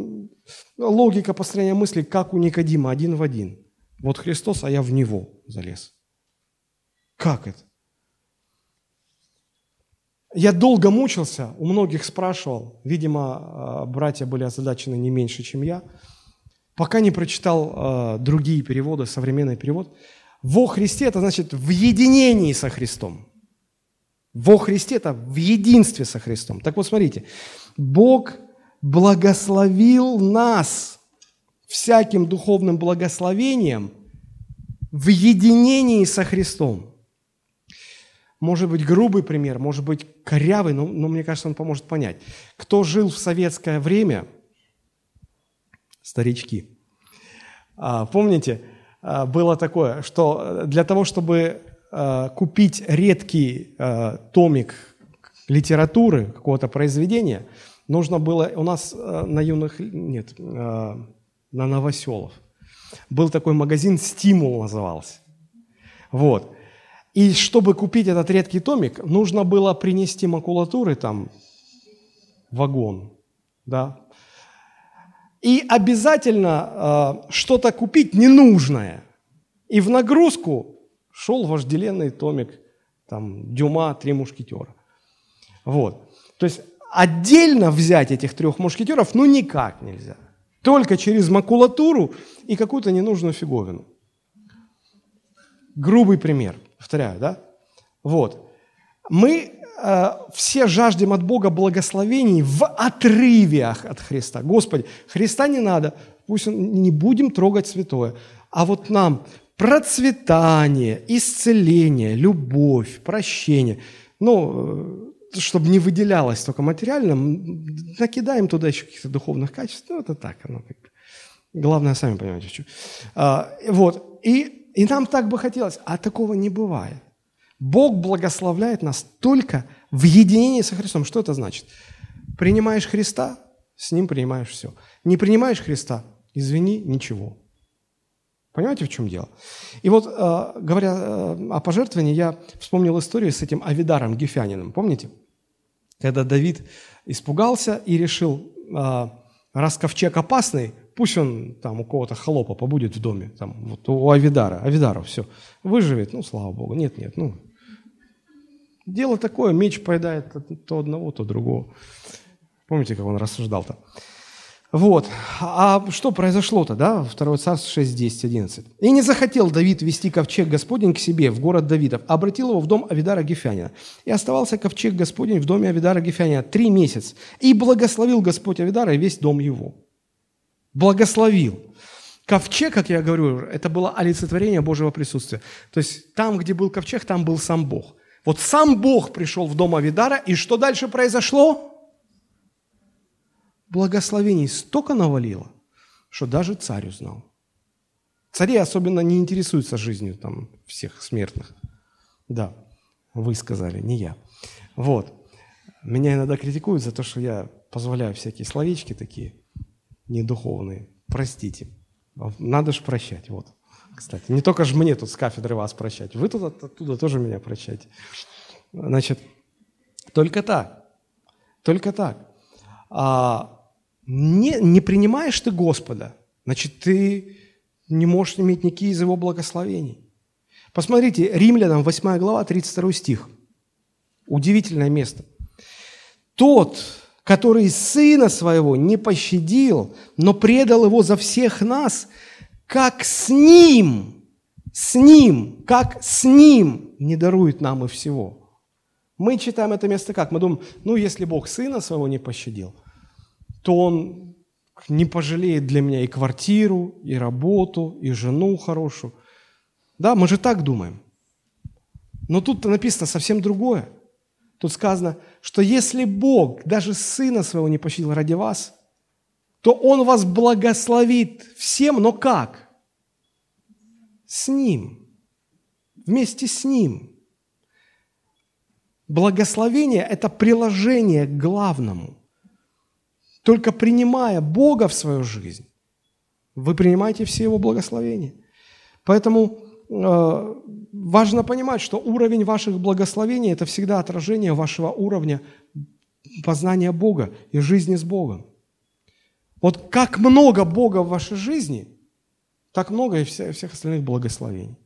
логика построения мысли, как у Никодима, один в один. Вот Христос, а я в Него залез. Как это? Я долго мучился, у многих спрашивал, видимо, а, братья были озадачены не меньше, чем я, пока не прочитал а, другие переводы, современный перевод. Во Христе – это значит в единении со Христом. Во Христе – это в единстве со Христом. Так вот, смотрите, Бог благословил нас всяким духовным благословением в единении со Христом. Может быть, грубый пример, может быть, корявый, но, но мне кажется, он поможет понять. Кто жил в советское время, старички, а, помните, а, было такое, что для того, чтобы а, купить редкий томик литературы, какого-то произведения, нужно было, у нас на юных, нет, на новоселов, был такой магазин «Стимул» назывался. Вот. И чтобы купить этот редкий томик, нужно было принести макулатуры там вагон, да. И обязательно э, что-то купить ненужное. И в нагрузку шел вожделенный томик там Дюма «Три мушкетера». Вот. То есть отдельно взять этих трех мушкетеров ну никак нельзя. Только через макулатуру и какую-то ненужную фиговину. Грубый пример – Повторяю, да? Вот. Мы э, все жаждем от Бога благословений в отрывях от Христа. Господи, Христа не надо, пусть не будем трогать святое. А вот нам процветание, исцеление, любовь, прощение, ну, э, чтобы не выделялось только материально, накидаем туда еще каких-то духовных качеств. Ну, это так, оно. Главное, сами понимаете, что. А, вот. И и нам так бы хотелось, а такого не бывает. Бог благословляет нас только в единении со Христом. Что это значит? Принимаешь Христа, с Ним принимаешь все. Не принимаешь Христа, извини, ничего. Понимаете, в чем дело? И вот, э, говоря э, о пожертвовании, я вспомнил историю с этим Авидаром Гефяниным. Помните? Когда Давид испугался и решил, э, раз ковчег опасный, Пусть он там у кого-то холопа побудет в доме, там, вот у Авидара, Авидара, все, выживет, ну, слава Богу. Нет, нет, ну, дело такое, меч поедает то одного, то другого. Помните, как он рассуждал-то? Вот. А что произошло-то, да? 2 Царство 6, 10, 11. «И не захотел Давид вести ковчег Господень к себе в город Давидов, а обратил его в дом Авидара Гефянина. И оставался ковчег Господень в доме Авидара Гефянина три месяца. И благословил Господь Авидара и весь дом его» благословил. Ковчег, как я говорю, это было олицетворение Божьего присутствия. То есть там, где был ковчег, там был сам Бог. Вот сам Бог пришел в дом Авидара, и что дальше произошло? Благословений столько навалило, что даже царь узнал. Цари особенно не интересуются жизнью там, всех смертных. Да, вы сказали, не я. Вот. Меня иногда критикуют за то, что я позволяю всякие словечки такие – недуховные. Простите. Надо же прощать. Вот. Кстати, не только же мне тут с кафедры вас прощать. Вы тут оттуда тоже меня прощайте. Значит, только так. Только так. А, не, не принимаешь ты Господа, значит, ты не можешь иметь никакие из Его благословений. Посмотрите, Римлянам 8 глава, 32 стих. Удивительное место. Тот, который Сына Своего не пощадил, но предал Его за всех нас, как с Ним, с Ним, как с Ним не дарует нам и всего. Мы читаем это место как? Мы думаем, ну, если Бог Сына Своего не пощадил, то Он не пожалеет для меня и квартиру, и работу, и жену хорошую. Да, мы же так думаем. Но тут написано совсем другое – Тут сказано, что если Бог даже Сына Своего не пощадил ради вас, то Он вас благословит всем, но как? С Ним. Вместе с Ним. Благословение – это приложение к главному. Только принимая Бога в свою жизнь, вы принимаете все Его благословения. Поэтому Э, важно понимать, что уровень ваших благословений – это всегда отражение вашего уровня познания Бога и жизни с Богом. Вот как много Бога в вашей жизни, так много и всех остальных благословений.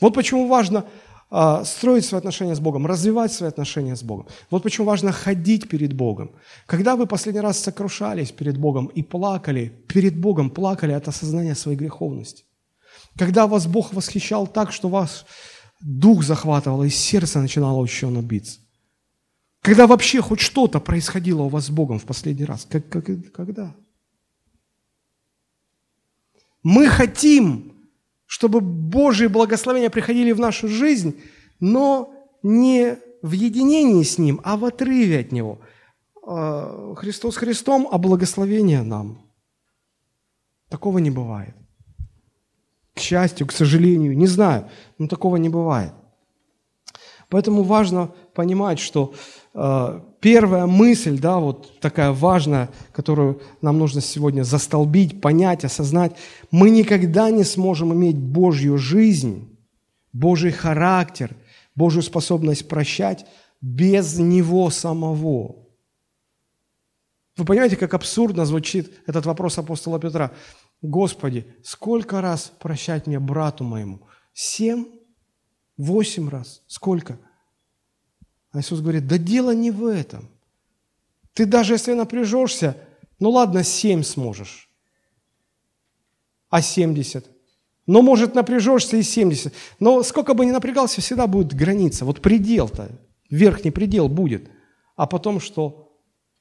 Вот почему важно а, строить свои отношения с Богом, развивать свои отношения с Богом. Вот почему важно ходить перед Богом. Когда вы последний раз сокрушались перед Богом и плакали, перед Богом плакали от осознания своей греховности. Когда вас Бог восхищал так, что вас дух захватывало и сердце начинало учащенно биться. Когда вообще хоть что-то происходило у вас с Богом в последний раз? Как, как, когда? Мы хотим, чтобы Божьи благословения приходили в нашу жизнь, но не в единении с Ним, а в отрыве от Него. А, Христос Христом, а благословение нам. Такого не бывает. К счастью, к сожалению, не знаю, но такого не бывает. Поэтому важно понимать, что э, первая мысль, да, вот такая важная, которую нам нужно сегодня застолбить, понять, осознать, мы никогда не сможем иметь Божью жизнь, Божий характер, Божью способность прощать без Него самого. Вы понимаете, как абсурдно звучит этот вопрос апостола Петра? Господи, сколько раз прощать мне брату моему? Семь? Восемь раз? Сколько? А Иисус говорит, да дело не в этом. Ты даже если напряжешься, ну ладно, семь сможешь. А семьдесят? Ну, может, напряжешься и семьдесят. Но сколько бы ни напрягался, всегда будет граница. Вот предел-то, верхний предел будет. А потом что?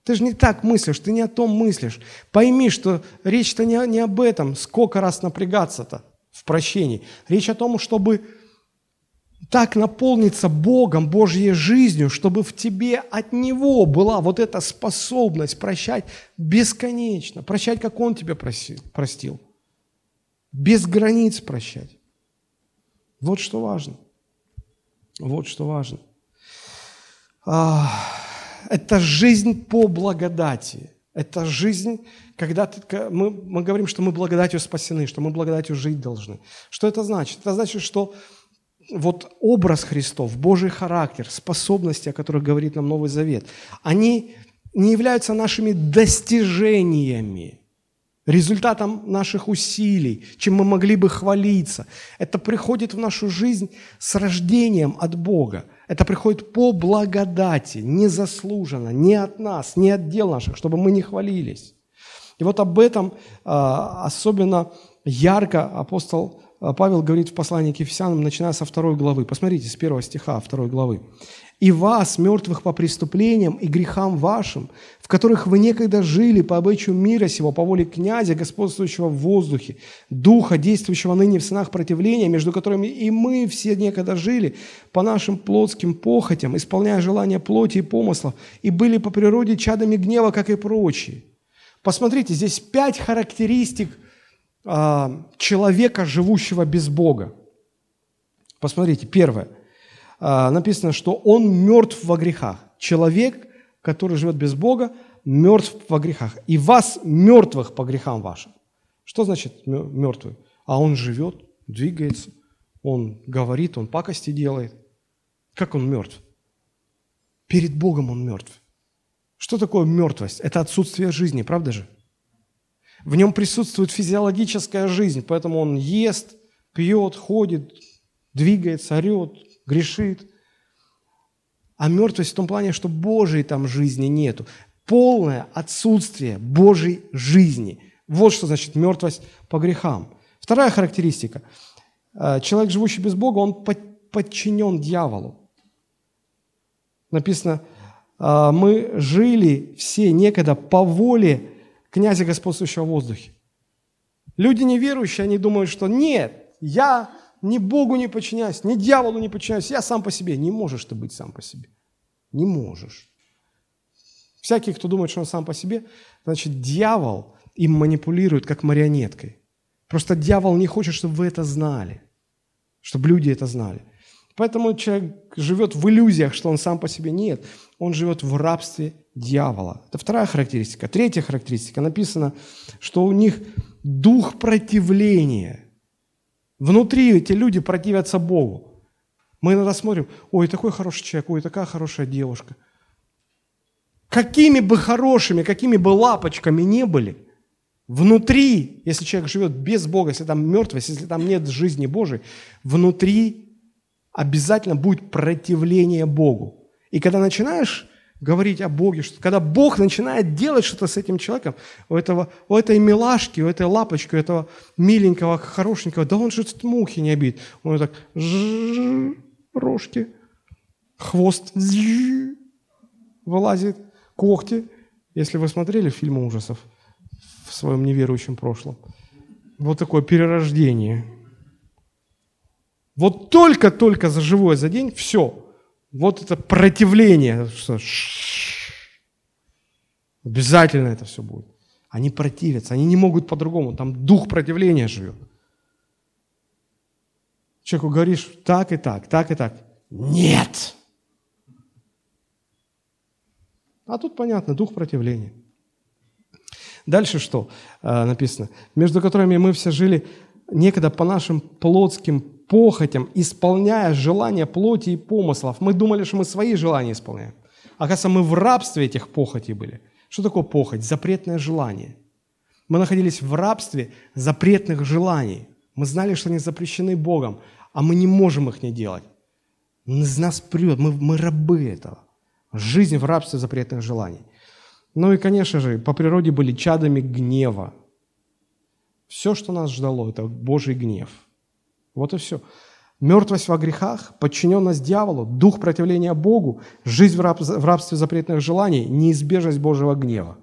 Ты же не так мыслишь, ты не о том мыслишь. Пойми, что речь-то не, не об этом, сколько раз напрягаться-то в прощении. Речь о том, чтобы так наполниться Богом, Божьей жизнью, чтобы в тебе от Него была вот эта способность прощать бесконечно, прощать, как Он тебя просил, простил, без границ прощать. Вот что важно. Вот что важно. Ах это жизнь по благодати. Это жизнь, когда ты, мы, мы говорим, что мы благодатью спасены, что мы благодатью жить должны. Что это значит? Это значит, что вот образ Христов, Божий характер, способности, о которых говорит нам Новый Завет, они не являются нашими достижениями, результатом наших усилий, чем мы могли бы хвалиться. Это приходит в нашу жизнь с рождением от Бога – это приходит по благодати, незаслуженно, не от нас, не от дел наших, чтобы мы не хвалились. И вот об этом а, особенно ярко апостол а, Павел говорит в послании к Ефесянам, начиная со второй главы. Посмотрите, с первого стиха второй главы и вас, мертвых по преступлениям и грехам вашим, в которых вы некогда жили по обычаю мира сего, по воле князя, господствующего в воздухе, духа, действующего ныне в сынах противления, между которыми и мы все некогда жили по нашим плотским похотям, исполняя желания плоти и помыслов, и были по природе чадами гнева, как и прочие. Посмотрите, здесь пять характеристик а, человека, живущего без Бога. Посмотрите, первое – написано, что он мертв во грехах. Человек, который живет без Бога, мертв во грехах. И вас мертвых по грехам вашим. Что значит мертвый? А он живет, двигается, он говорит, он пакости делает. Как он мертв? Перед Богом он мертв. Что такое мертвость? Это отсутствие жизни, правда же? В нем присутствует физиологическая жизнь, поэтому он ест, пьет, ходит, двигается, орет, грешит. А мертвость в том плане, что Божьей там жизни нету. Полное отсутствие Божьей жизни. Вот что значит мертвость по грехам. Вторая характеристика. Э, человек, живущий без Бога, он подчинен дьяволу. Написано, «Э, мы жили все некогда по воле князя господствующего в воздухе. Люди неверующие, они думают, что нет, я ни Богу не подчиняюсь, ни дьяволу не подчиняюсь, я сам по себе. Не можешь ты быть сам по себе. Не можешь. Всякий, кто думает, что он сам по себе, значит, дьявол им манипулирует как марионеткой. Просто дьявол не хочет, чтобы вы это знали, чтобы люди это знали. Поэтому человек живет в иллюзиях, что он сам по себе. Нет, он живет в рабстве дьявола. Это вторая характеристика. Третья характеристика. Написано, что у них дух противления – Внутри эти люди противятся Богу. Мы иногда смотрим, ой, такой хороший человек, ой, такая хорошая девушка. Какими бы хорошими, какими бы лапочками не были, внутри, если человек живет без Бога, если там мертвость, если там нет жизни Божией, внутри обязательно будет противление Богу. И когда начинаешь говорить о Боге. Что, когда Бог начинает делать что-то с этим человеком, у, этого, у этой милашки, у этой лапочки, у этого миленького, хорошенького, да он же мухи не обидит. Он так, рожки, хвост вылазит, когти. Если вы смотрели фильмы ужасов в своем неверующем прошлом, вот такое перерождение. Вот только-только за живое за день, все. Вот это противление. Что Обязательно это все будет. Они противятся, они не могут по-другому. Там дух противления живет. Человеку говоришь так и так, так и так. Нет! А тут понятно, дух противления. Дальше что э, написано? Между которыми мы все жили некогда по нашим плотским похотям, исполняя желания плоти и помыслов. Мы думали, что мы свои желания исполняем. Оказывается, мы в рабстве этих похотей были. Что такое похоть? Запретное желание. Мы находились в рабстве запретных желаний. Мы знали, что они запрещены Богом, а мы не можем их не делать. Из нас прет, мы, мы рабы этого. Жизнь в рабстве запретных желаний. Ну и, конечно же, по природе были чадами гнева. Все, что нас ждало, это Божий гнев. Вот и все. Мертвость во грехах, подчиненность дьяволу, дух противления Богу, жизнь в, раб, в рабстве запретных желаний, неизбежность Божьего гнева.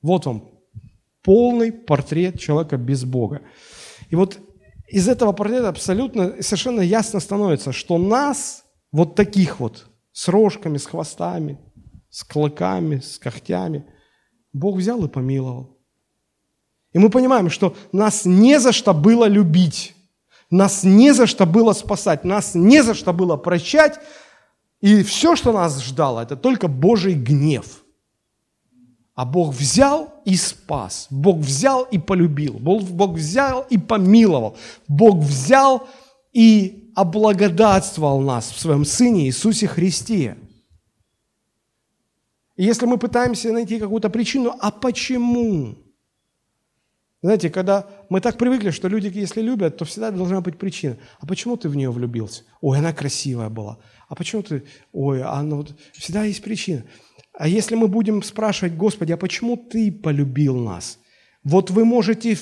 Вот вам полный портрет человека без Бога. И вот из этого портрета абсолютно, совершенно ясно становится, что нас, вот таких вот, с рожками, с хвостами, с клыками, с когтями, Бог взял и помиловал. И мы понимаем, что нас не за что было любить, нас не за что было спасать, нас не за что было прощать, и все, что нас ждало, это только Божий гнев. А Бог взял и спас, Бог взял и полюбил, Бог, взял и помиловал, Бог взял и облагодатствовал нас в своем Сыне Иисусе Христе. И если мы пытаемся найти какую-то причину, а почему? Знаете, когда мы так привыкли, что люди, если любят, то всегда должна быть причина. А почему ты в нее влюбился? Ой, она красивая была. А почему ты... Ой, она вот... Всегда есть причина. А если мы будем спрашивать, Господи, а почему ты полюбил нас? Вот вы можете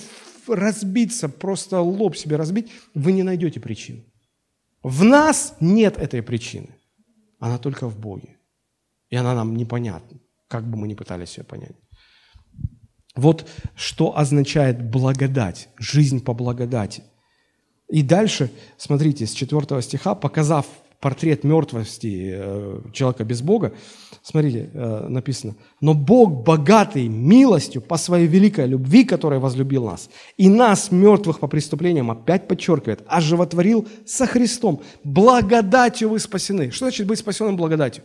разбиться, просто лоб себе разбить, вы не найдете причину. В нас нет этой причины. Она только в Боге. И она нам непонятна, как бы мы ни пытались ее понять. Вот что означает благодать, жизнь по благодати. И дальше, смотрите, с 4 стиха, показав портрет мертвости э, человека без Бога, смотрите, э, написано, «Но Бог, богатый милостью по своей великой любви, которой возлюбил нас, и нас, мертвых по преступлениям, опять подчеркивает, оживотворил со Христом. Благодатью вы спасены». Что значит быть спасенным благодатью?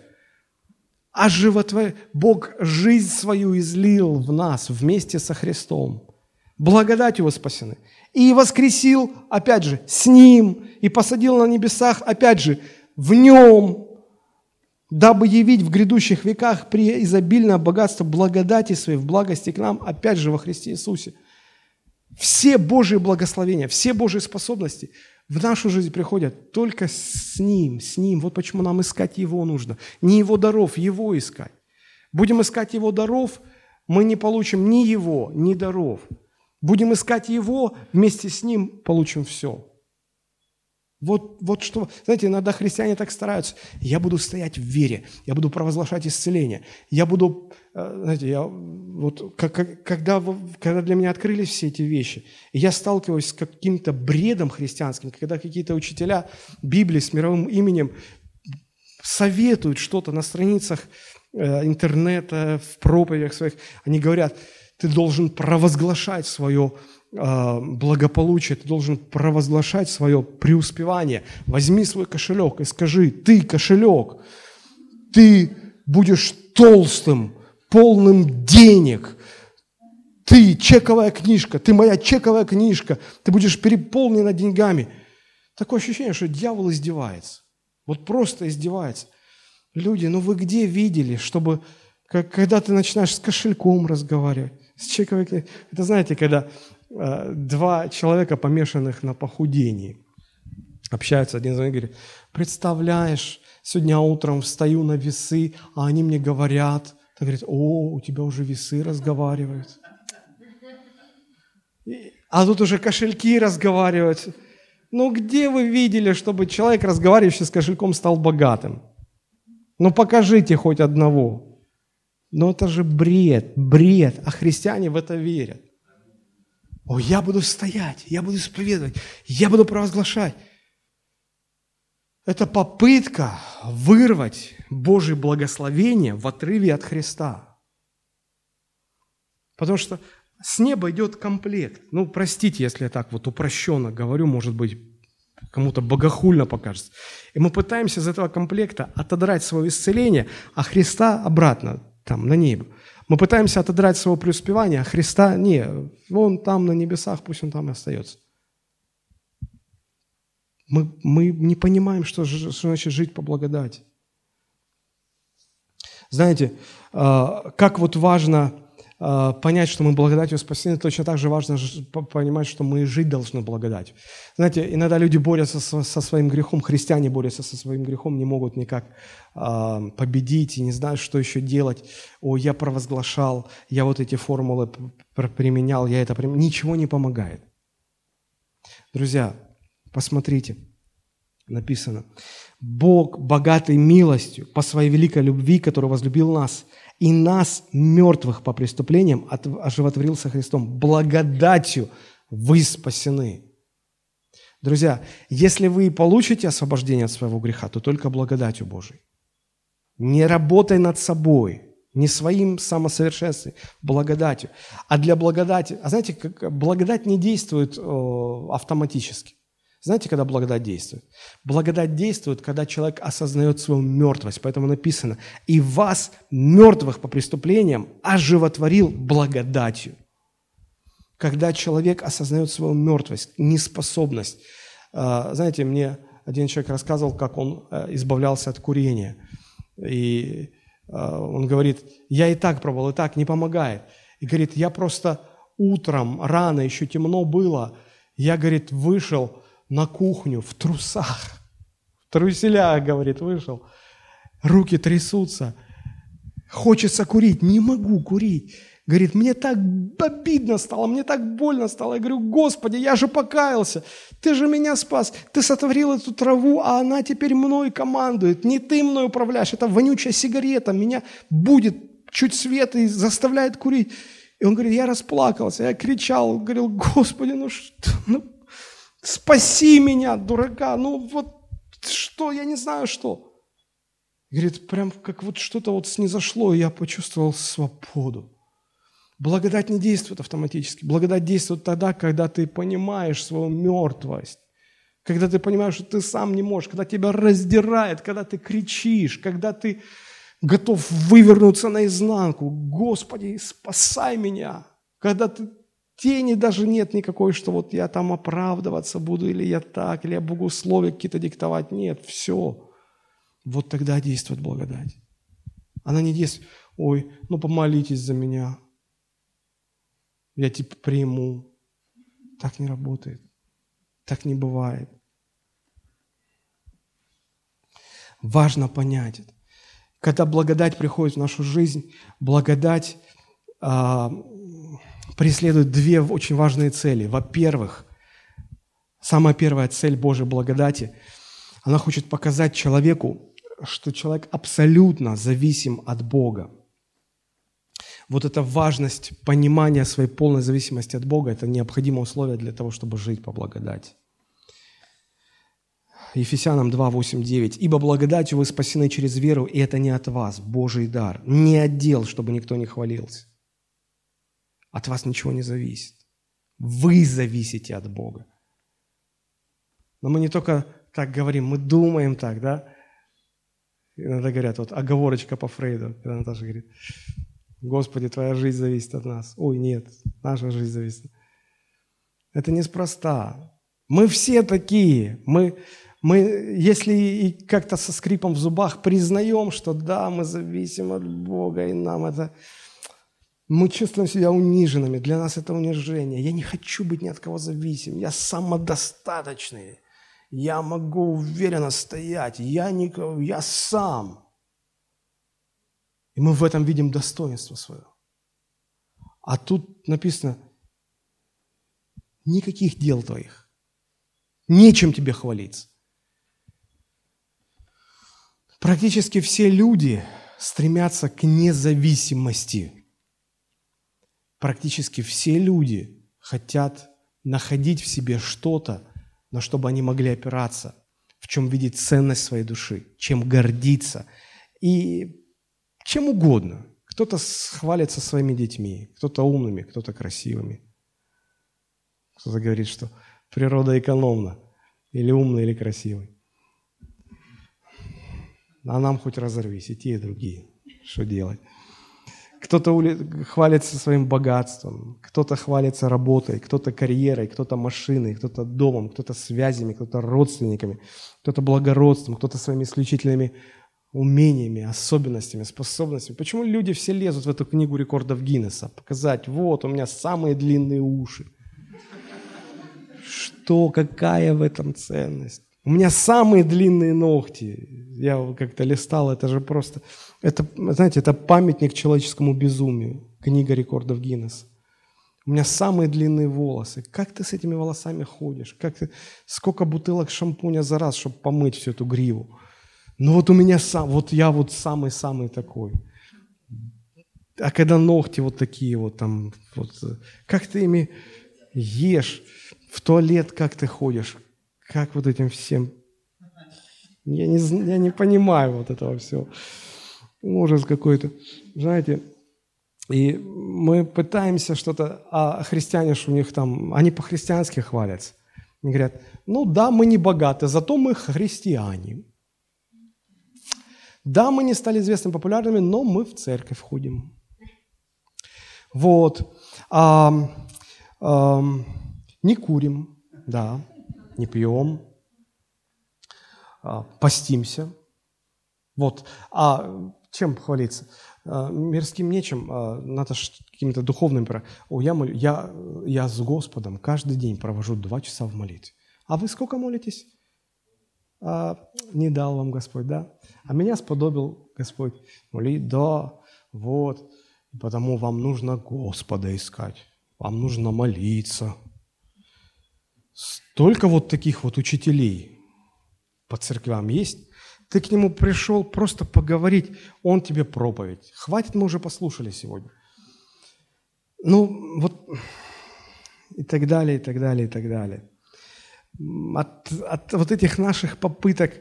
Оживотворил. Бог жизнь свою излил в нас вместе со Христом. Благодатью вы спасены. И воскресил, опять же, с Ним, и посадил на небесах, опять же, в нем, дабы явить в грядущих веках при изобильное богатство благодати своей в благости к нам, опять же во Христе Иисусе. Все Божьи благословения, все Божьи способности в нашу жизнь приходят только с Ним, с Ним. Вот почему нам искать Его нужно. Не Его даров, Его искать. Будем искать Его даров, мы не получим ни Его, ни даров. Будем искать Его, вместе с Ним получим все. Вот, вот что, знаете, иногда христиане так стараются. Я буду стоять в вере, я буду провозглашать исцеление, я буду, знаете, я, вот, как, когда, когда для меня открылись все эти вещи, я сталкиваюсь с каким-то бредом христианским, когда какие-то учителя Библии с мировым именем советуют что-то на страницах э, интернета, в проповедях своих, они говорят, ты должен провозглашать свое а, благополучие, ты должен провозглашать свое преуспевание. Возьми свой кошелек и скажи, ты кошелек, ты будешь толстым, полным денег. Ты чековая книжка, ты моя чековая книжка, ты будешь переполнена деньгами. Такое ощущение, что дьявол издевается. Вот просто издевается. Люди, ну вы где видели, чтобы, когда ты начинаешь с кошельком разговаривать, с чековой книжкой? Это знаете, когда Э, два человека, помешанных на похудении, общаются один другим, говорит, представляешь, Сегодня утром встаю на весы, а они мне говорят, так говорят, о, у тебя уже весы разговаривают. А тут уже кошельки разговаривают. Ну где вы видели, чтобы человек, разговаривающий с кошельком, стал богатым? Ну покажите хоть одного. Но это же бред, бред, а христиане в это верят. О, я буду стоять, я буду исповедовать, я буду провозглашать. Это попытка вырвать Божье благословение в отрыве от Христа. Потому что с неба идет комплект. Ну, простите, если я так вот упрощенно говорю, может быть, кому-то богохульно покажется. И мы пытаемся из этого комплекта отодрать свое исцеление, а Христа обратно, там, на небо. Мы пытаемся отодрать свое преуспевание, а Христа не, вон там на небесах, пусть он там и остается. Мы, мы не понимаем, что, что значит жить по благодати. Знаете, а, как вот важно а, понять, что мы благодатью спасены, точно так же важно понимать, что мы жить должны благодатью. Знаете, иногда люди борются со, своим грехом, христиане борются со своим грехом, не могут никак а, победить и не знают, что еще делать. О, я провозглашал, я вот эти формулы применял, я это применял. Ничего не помогает. Друзья, Посмотрите, написано. Бог, богатый милостью, по своей великой любви, который возлюбил нас, и нас, мертвых по преступлениям, оживотворил со Христом. Благодатью вы спасены. Друзья, если вы получите освобождение от своего греха, то только благодатью Божией. Не работай над собой, не своим самосовершенством, благодатью. А для благодати, а знаете, как благодать не действует э, автоматически. Знаете, когда благодать действует? Благодать действует, когда человек осознает свою мертвость. Поэтому написано, и вас, мертвых по преступлениям, оживотворил благодатью. Когда человек осознает свою мертвость, неспособность. А, знаете, мне один человек рассказывал, как он э, избавлялся от курения. И а, он говорит, я и так пробовал, и так, не помогает. И говорит, я просто утром, рано, еще темно было, я, говорит, вышел, на кухню в трусах. В труселях, говорит, вышел. Руки трясутся. Хочется курить, не могу курить. Говорит, мне так обидно стало, мне так больно стало. Я говорю, Господи, я же покаялся. Ты же меня спас. Ты сотворил эту траву, а она теперь мной командует. Не ты мной управляешь. Это вонючая сигарета. Меня будет чуть свет и заставляет курить. И он говорит, я расплакался, я кричал, говорил, Господи, ну что, ну Спаси меня, дурака. Ну вот что, я не знаю что. Говорит, прям как вот что-то вот снизошло, и я почувствовал свободу. Благодать не действует автоматически. Благодать действует тогда, когда ты понимаешь свою мертвость. Когда ты понимаешь, что ты сам не можешь, когда тебя раздирает, когда ты кричишь, когда ты готов вывернуться наизнанку. Господи, спасай меня. Когда ты тени даже нет никакой, что вот я там оправдываться буду, или я так, или я богословие какие-то диктовать. Нет, все. Вот тогда действует благодать. Она не действует, ой, ну помолитесь за меня. Я типа приму. Так не работает. Так не бывает. Важно понять это. Когда благодать приходит в нашу жизнь, благодать а, преследует две очень важные цели. Во-первых, самая первая цель Божьей благодати, она хочет показать человеку, что человек абсолютно зависим от Бога. Вот эта важность понимания своей полной зависимости от Бога – это необходимое условие для того, чтобы жить по благодати. Ефесянам 2, 8, 9. «Ибо благодатью вы спасены через веру, и это не от вас, Божий дар, не отдел, чтобы никто не хвалился». От вас ничего не зависит. Вы зависите от Бога. Но мы не только так говорим, мы думаем так, да? Иногда говорят, вот оговорочка по Фрейду, когда Наташа говорит, Господи, Твоя жизнь зависит от нас. Ой, нет, наша жизнь зависит. Это неспроста. Мы все такие. Мы, мы если и как-то со скрипом в зубах признаем, что да, мы зависим от Бога, и нам это мы чувствуем себя униженными. Для нас это унижение. Я не хочу быть ни от кого зависим. Я самодостаточный. я могу уверенно стоять, я, не, я сам. И мы в этом видим достоинство свое. А тут написано, никаких дел твоих, нечем тебе хвалиться. Практически все люди стремятся к независимости. Практически все люди хотят находить в себе что-то, на что бы они могли опираться, в чем видеть ценность своей души, чем гордиться и чем угодно. Кто-то хвалится своими детьми, кто-то умными, кто-то красивыми. Кто-то говорит, что природа экономна, или умный, или красивый. А нам хоть разорвись, и те, и другие. Что делать? Кто-то хвалится своим богатством, кто-то хвалится работой, кто-то карьерой, кто-то машиной, кто-то домом, кто-то связями, кто-то родственниками, кто-то благородством, кто-то своими исключительными умениями, особенностями, способностями. Почему люди все лезут в эту книгу рекордов Гиннесса? Показать, вот, у меня самые длинные уши. Что, какая в этом ценность? У меня самые длинные ногти. Я как-то листал, это же просто... Это, знаете, это памятник человеческому безумию. Книга рекордов Гиннесса. У меня самые длинные волосы. Как ты с этими волосами ходишь? Как ты... Сколько бутылок шампуня за раз, чтобы помыть всю эту гриву? Ну вот у меня сам, вот я вот самый-самый такой. А когда ногти вот такие вот там, вот, как ты ими ешь, в туалет как ты ходишь, как вот этим всем... Я не, я не понимаю вот этого всего. Ужас какой-то. Знаете, и мы пытаемся что-то, а христиане ж у них там, они по-христиански хвалятся. Они говорят, ну да, мы не богаты, зато мы христиане. Да, мы не стали известными, популярными, но мы в церковь ходим. Вот. А, а, не курим, да не пьем, а, постимся. Вот. А чем хвалиться? А, мирским нечем, а, надо каким-то духовным. О, я, молю, я, я с Господом каждый день провожу два часа в молитве. А вы сколько молитесь? А, не дал вам Господь, да? А меня сподобил Господь. Молит, да, вот. Потому вам нужно Господа искать. Вам нужно молиться. Столько вот таких вот учителей по церквям есть. Ты к нему пришел просто поговорить, он тебе проповедь. Хватит, мы уже послушали сегодня. Ну, вот и так далее, и так далее, и так далее. От, от вот этих наших попыток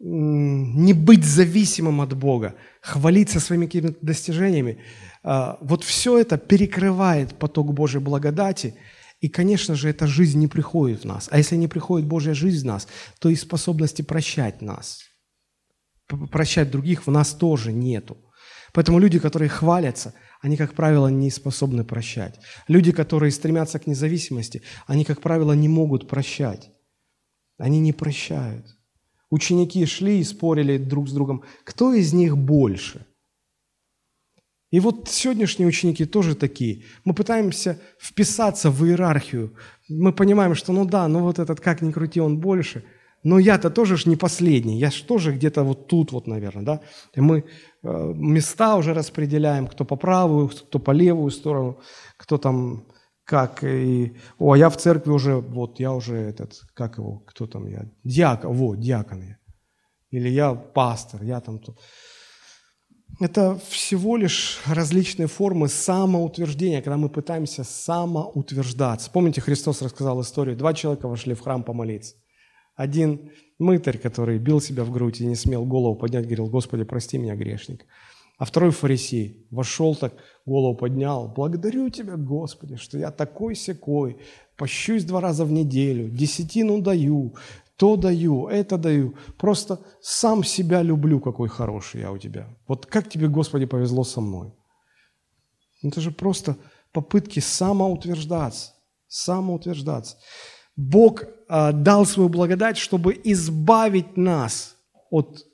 не быть зависимым от Бога, хвалиться своими какими-то достижениями, а, вот все это перекрывает поток Божьей благодати – и, конечно же, эта жизнь не приходит в нас. А если не приходит Божья жизнь в нас, то и способности прощать нас, прощать других в нас тоже нету. Поэтому люди, которые хвалятся, они, как правило, не способны прощать. Люди, которые стремятся к независимости, они, как правило, не могут прощать. Они не прощают. Ученики шли и спорили друг с другом, кто из них больше. И вот сегодняшние ученики тоже такие. Мы пытаемся вписаться в иерархию. Мы понимаем, что ну да, ну вот этот как ни крути, он больше. Но я-то тоже ж не последний. Я же тоже где-то вот тут вот, наверное, да. И мы э, места уже распределяем, кто по правую, кто по левую сторону, кто там как. И, о, а я в церкви уже, вот я уже этот, как его, кто там я, диакон, вот, диакон я. Или я пастор, я там тут. Это всего лишь различные формы самоутверждения, когда мы пытаемся самоутверждаться. Помните, Христос рассказал историю, два человека вошли в храм помолиться. Один мытарь, который бил себя в грудь и не смел голову поднять, говорил, Господи, прости меня, грешник. А второй фарисей вошел так, голову поднял, благодарю Тебя, Господи, что я такой-сякой, пощусь два раза в неделю, десятину даю, то даю, это даю. Просто сам себя люблю, какой хороший я у тебя. Вот как тебе, Господи, повезло со мной. Это же просто попытки самоутверждаться, самоутверждаться. Бог э, дал свою благодать, чтобы избавить нас от,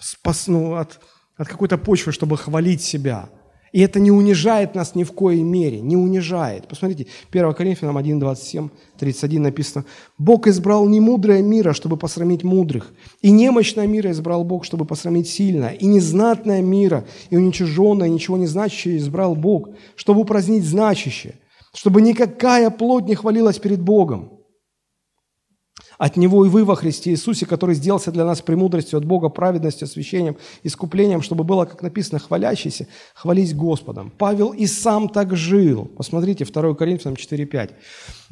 спас, ну, от, от какой-то почвы, чтобы хвалить себя. И это не унижает нас ни в коей мере, не унижает. Посмотрите, 1 Коринфянам 1, 27, 31 написано, «Бог избрал не мудрое мира, чтобы посрамить мудрых, и немощное мира избрал Бог, чтобы посрамить сильное, и незнатное мира, и уничиженное, ничего не значащее избрал Бог, чтобы упразднить значащее, чтобы никакая плоть не хвалилась перед Богом». От Него и вы во Христе Иисусе, который сделался для нас премудростью от Бога, праведностью, освящением, искуплением, чтобы было, как написано, хвалящийся, хвались Господом. Павел и сам так жил. Посмотрите, 2 Коринфянам 4.5.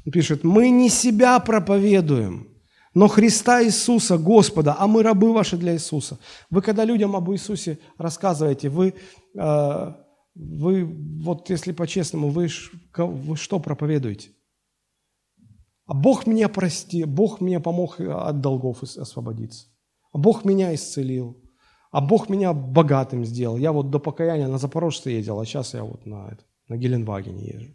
Он пишет, «Мы не себя проповедуем, но Христа Иисуса, Господа, а мы рабы ваши для Иисуса». Вы, когда людям об Иисусе рассказываете, вы, э, вы вот если по-честному, вы, вы что проповедуете? А Бог меня простил, Бог мне помог от долгов освободиться. А Бог меня исцелил. А Бог меня богатым сделал. Я вот до покаяния на Запорожце ездил, а сейчас я вот на, это, на Геленвагене езжу.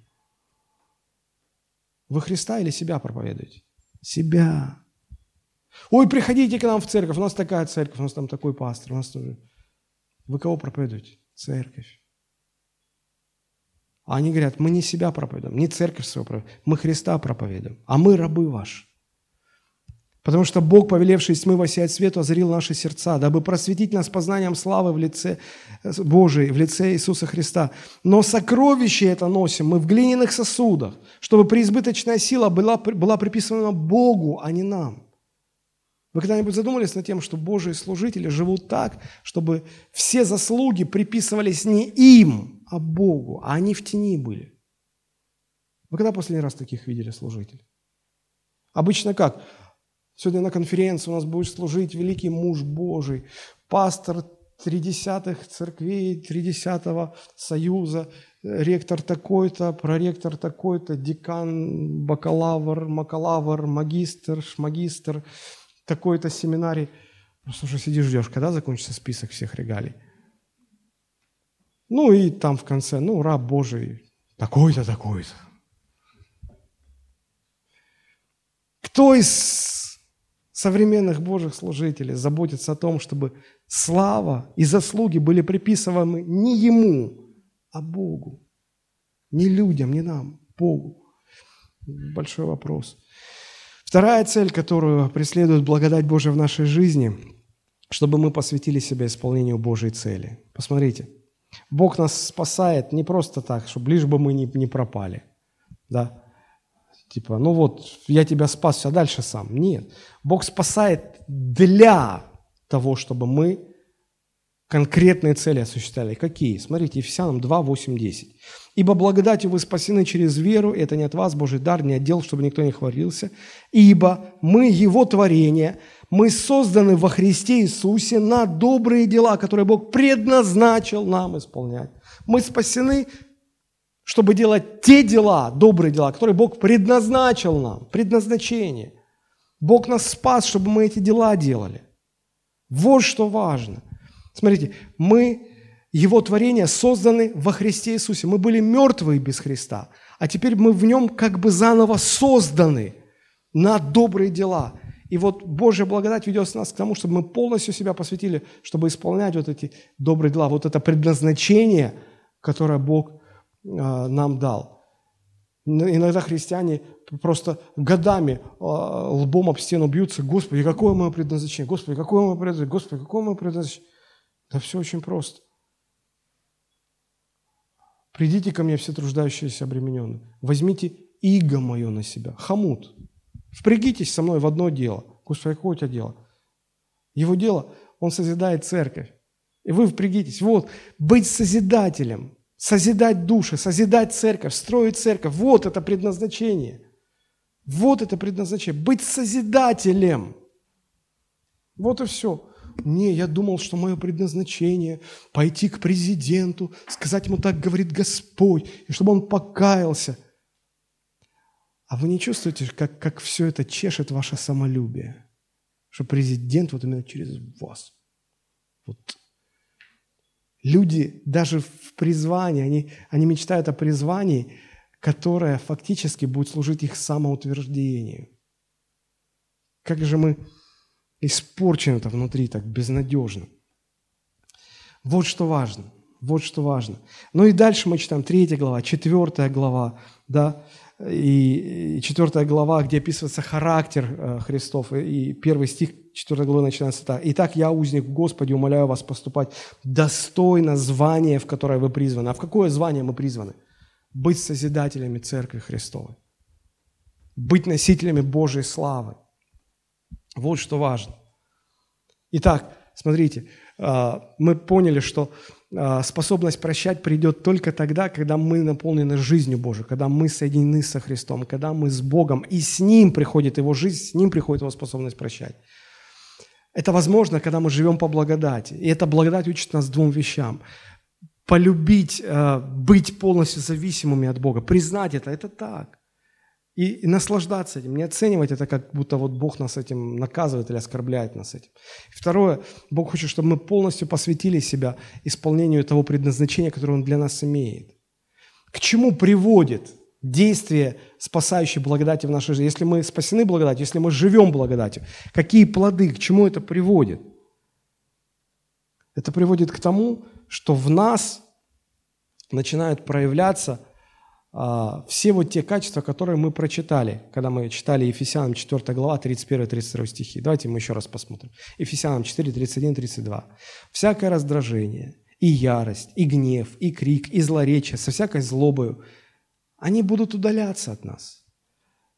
Вы Христа или себя проповедуете? Себя. Ой, приходите к нам в церковь, у нас такая церковь, у нас там такой пастор, у нас тоже. Вы кого проповедуете? Церковь. А они говорят, мы не себя проповедуем, не церковь свою проповедуем, мы Христа проповедуем, а мы рабы ваши. Потому что Бог, повелевший из тьмы воссиять свету, озарил наши сердца, дабы просветить нас познанием славы в лице Божией, в лице Иисуса Христа. Но сокровище это носим мы в глиняных сосудах, чтобы преизбыточная сила была, была приписана Богу, а не нам. Вы когда-нибудь задумались над тем, что Божьи служители живут так, чтобы все заслуги приписывались не им, а Богу, а они в тени были. Вы когда последний раз таких видели служителей? Обычно как? Сегодня на конференции у нас будет служить великий муж Божий, пастор тридесятых церквей, тридесятого союза, ректор такой-то, проректор такой-то, декан, бакалавр, макалавр, магистр, шмагистр, такой-то семинарий. Просто уже сидишь, ждешь, когда закончится список всех регалий. Ну и там в конце, ну, раб Божий, такой-то, такой-то. Кто из современных Божьих служителей заботится о том, чтобы слава и заслуги были приписываны не ему, а Богу? Не людям, не нам, Богу. Большой вопрос. Вторая цель, которую преследует благодать Божия в нашей жизни, чтобы мы посвятили себя исполнению Божьей цели. Посмотрите – Бог нас спасает не просто так, чтобы лишь бы мы не, не пропали. Да? Типа, ну вот, я тебя спас, а дальше сам. Нет. Бог спасает для того, чтобы мы конкретные цели осуществляли. Какие? Смотрите, Ефесянам 2, 8, 10. «Ибо благодатью вы спасены через веру, это не от вас, Божий дар, не отдел, чтобы никто не хвалился. Ибо мы Его творение, мы созданы во Христе Иисусе на добрые дела, которые Бог предназначил нам исполнять. Мы спасены, чтобы делать те дела, добрые дела, которые Бог предназначил нам, предназначение. Бог нас спас, чтобы мы эти дела делали. Вот что важно. Смотрите, мы, Его творение, созданы во Христе Иисусе. Мы были мертвые без Христа, а теперь мы в Нем как бы заново созданы на добрые дела – и вот Божья благодать ведет нас к тому, чтобы мы полностью себя посвятили, чтобы исполнять вот эти добрые дела, вот это предназначение, которое Бог э, нам дал. Иногда христиане просто годами э, лбом об стену бьются. Господи, какое мое предназначение? Господи, какое мое предназначение? Господи, какое мое предназначение? Да все очень просто. Придите ко мне все труждающиеся обремененные. Возьмите иго мое на себя. Хамут. Впрягитесь со мной в одно дело. Господи, какое у тебя дело? Его дело, он созидает церковь. И вы впрягитесь. Вот, быть созидателем, созидать души, созидать церковь, строить церковь. Вот это предназначение. Вот это предназначение. Быть созидателем. Вот и все. Не, я думал, что мое предназначение пойти к президенту, сказать ему так говорит Господь, и чтобы он покаялся – а вы не чувствуете, как, как все это чешет ваше самолюбие? Что президент вот именно через вас. Вот. Люди даже в призвании, они, они мечтают о призвании, которое фактически будет служить их самоутверждению. Как же мы испорчены это внутри так безнадежно. Вот что важно. Вот что важно. Ну и дальше мы читаем третья глава, четвертая глава, да, и четвертая глава, где описывается характер э, Христов, и первый стих четвертой главы начинается так. «Итак, я, узник в Господе, умоляю вас поступать достойно звания, в которое вы призваны». А в какое звание мы призваны? Быть созидателями Церкви Христовой. Быть носителями Божьей славы. Вот что важно. Итак, смотрите, э, мы поняли, что способность прощать придет только тогда, когда мы наполнены жизнью Божией, когда мы соединены со Христом, когда мы с Богом, и с Ним приходит Его жизнь, с Ним приходит Его способность прощать. Это возможно, когда мы живем по благодати. И эта благодать учит нас двум вещам. Полюбить, а, быть полностью зависимыми от Бога, признать это, это так и, и наслаждаться этим, не оценивать это, как будто вот Бог нас этим наказывает или оскорбляет нас этим. Второе, Бог хочет, чтобы мы полностью посвятили себя исполнению того предназначения, которое Он для нас имеет. К чему приводит действие спасающей благодати в нашей жизни? Если мы спасены благодатью, если мы живем благодатью, какие плоды, к чему это приводит? Это приводит к тому, что в нас начинают проявляться – все вот те качества, которые мы прочитали, когда мы читали Ефесянам 4 глава, 31-32 стихи. Давайте мы еще раз посмотрим. Ефесянам 4, 31, 32. «Всякое раздражение, и ярость, и гнев, и крик, и злоречие со всякой злобою, они будут удаляться от нас.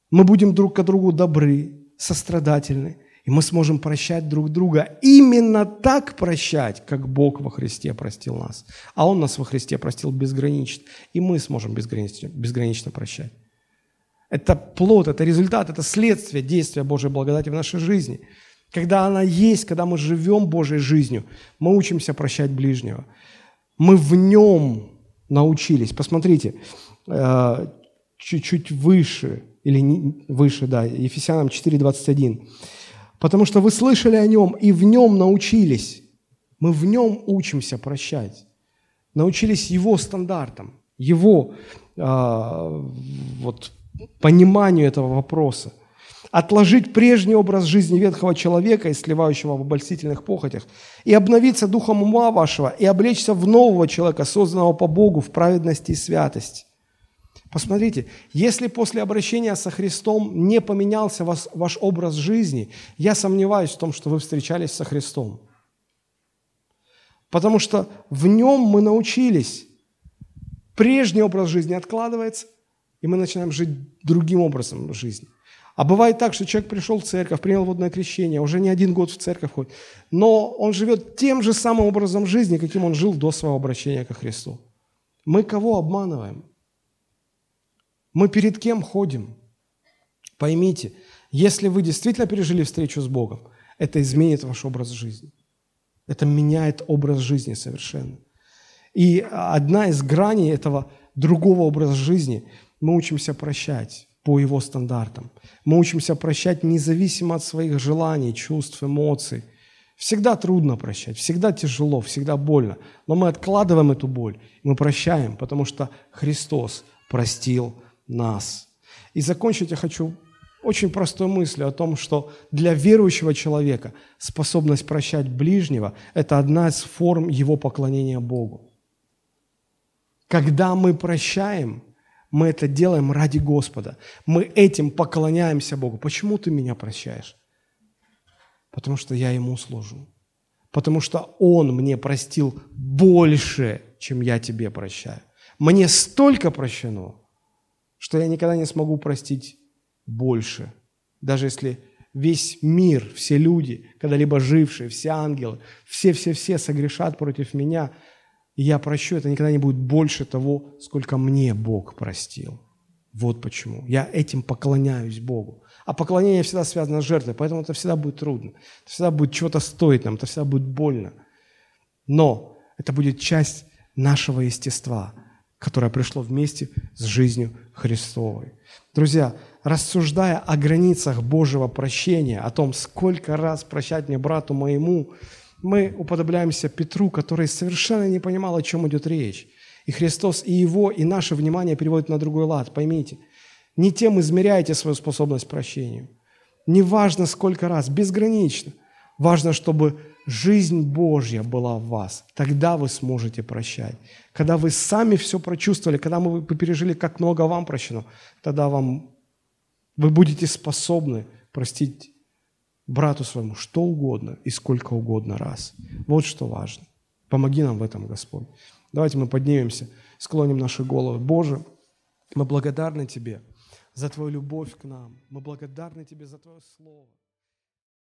Мы будем друг к другу добры, сострадательны, мы сможем прощать друг друга. Именно так прощать, как Бог во Христе простил нас. А Он нас во Христе простил безгранично. И мы сможем безгранично, безгранично прощать. Это плод, это результат, это следствие действия Божьей благодати в нашей жизни. Когда она есть, когда мы живем Божьей жизнью, мы учимся прощать ближнего. Мы в нем научились. Посмотрите, э, чуть-чуть выше, или выше, да, Ефесянам 4,21 потому что вы слышали о нем и в нем научились. Мы в нем учимся прощать. Научились его стандартам, его э, вот, пониманию этого вопроса. Отложить прежний образ жизни ветхого человека, и сливающего в обольстительных похотях, и обновиться духом ума вашего, и облечься в нового человека, созданного по Богу в праведности и святости. Посмотрите, если после обращения со Христом не поменялся вас, ваш образ жизни, я сомневаюсь в том, что вы встречались со Христом. Потому что в нем мы научились. Прежний образ жизни откладывается, и мы начинаем жить другим образом жизни. А бывает так, что человек пришел в церковь, принял водное крещение, уже не один год в церковь ходит, но он живет тем же самым образом жизни, каким он жил до своего обращения ко Христу. Мы кого обманываем? Мы перед кем ходим? Поймите, если вы действительно пережили встречу с Богом, это изменит ваш образ жизни. Это меняет образ жизни совершенно. И одна из граней этого другого образа жизни – мы учимся прощать по его стандартам. Мы учимся прощать независимо от своих желаний, чувств, эмоций. Всегда трудно прощать, всегда тяжело, всегда больно. Но мы откладываем эту боль, мы прощаем, потому что Христос простил нас. И закончить я хочу очень простой мыслью о том, что для верующего человека способность прощать ближнего – это одна из форм его поклонения Богу. Когда мы прощаем, мы это делаем ради Господа. Мы этим поклоняемся Богу. Почему ты меня прощаешь? Потому что я Ему служу. Потому что Он мне простил больше, чем я тебе прощаю. Мне столько прощено – что я никогда не смогу простить больше. Даже если весь мир, все люди, когда-либо жившие, все ангелы, все-все-все согрешат против меня, и я прощу, это никогда не будет больше того, сколько мне Бог простил. Вот почему. Я этим поклоняюсь Богу. А поклонение всегда связано с жертвой, поэтому это всегда будет трудно. Это всегда будет чего-то стоить нам, это всегда будет больно. Но это будет часть нашего естества – которое пришло вместе с жизнью Христовой. Друзья, рассуждая о границах Божьего прощения, о том, сколько раз прощать мне брату моему, мы уподобляемся Петру, который совершенно не понимал, о чем идет речь. И Христос и его, и наше внимание переводит на другой лад. Поймите, не тем измеряете свою способность к прощению. Не важно, сколько раз, безгранично. Важно, чтобы жизнь Божья была в вас, тогда вы сможете прощать. Когда вы сами все прочувствовали, когда вы пережили, как много вам прощено, тогда вам, вы будете способны простить брату своему что угодно и сколько угодно раз. Вот что важно. Помоги нам в этом, Господь. Давайте мы поднимемся, склоним наши головы. Боже, мы благодарны Тебе за Твою любовь к нам. Мы благодарны Тебе за Твое Слово.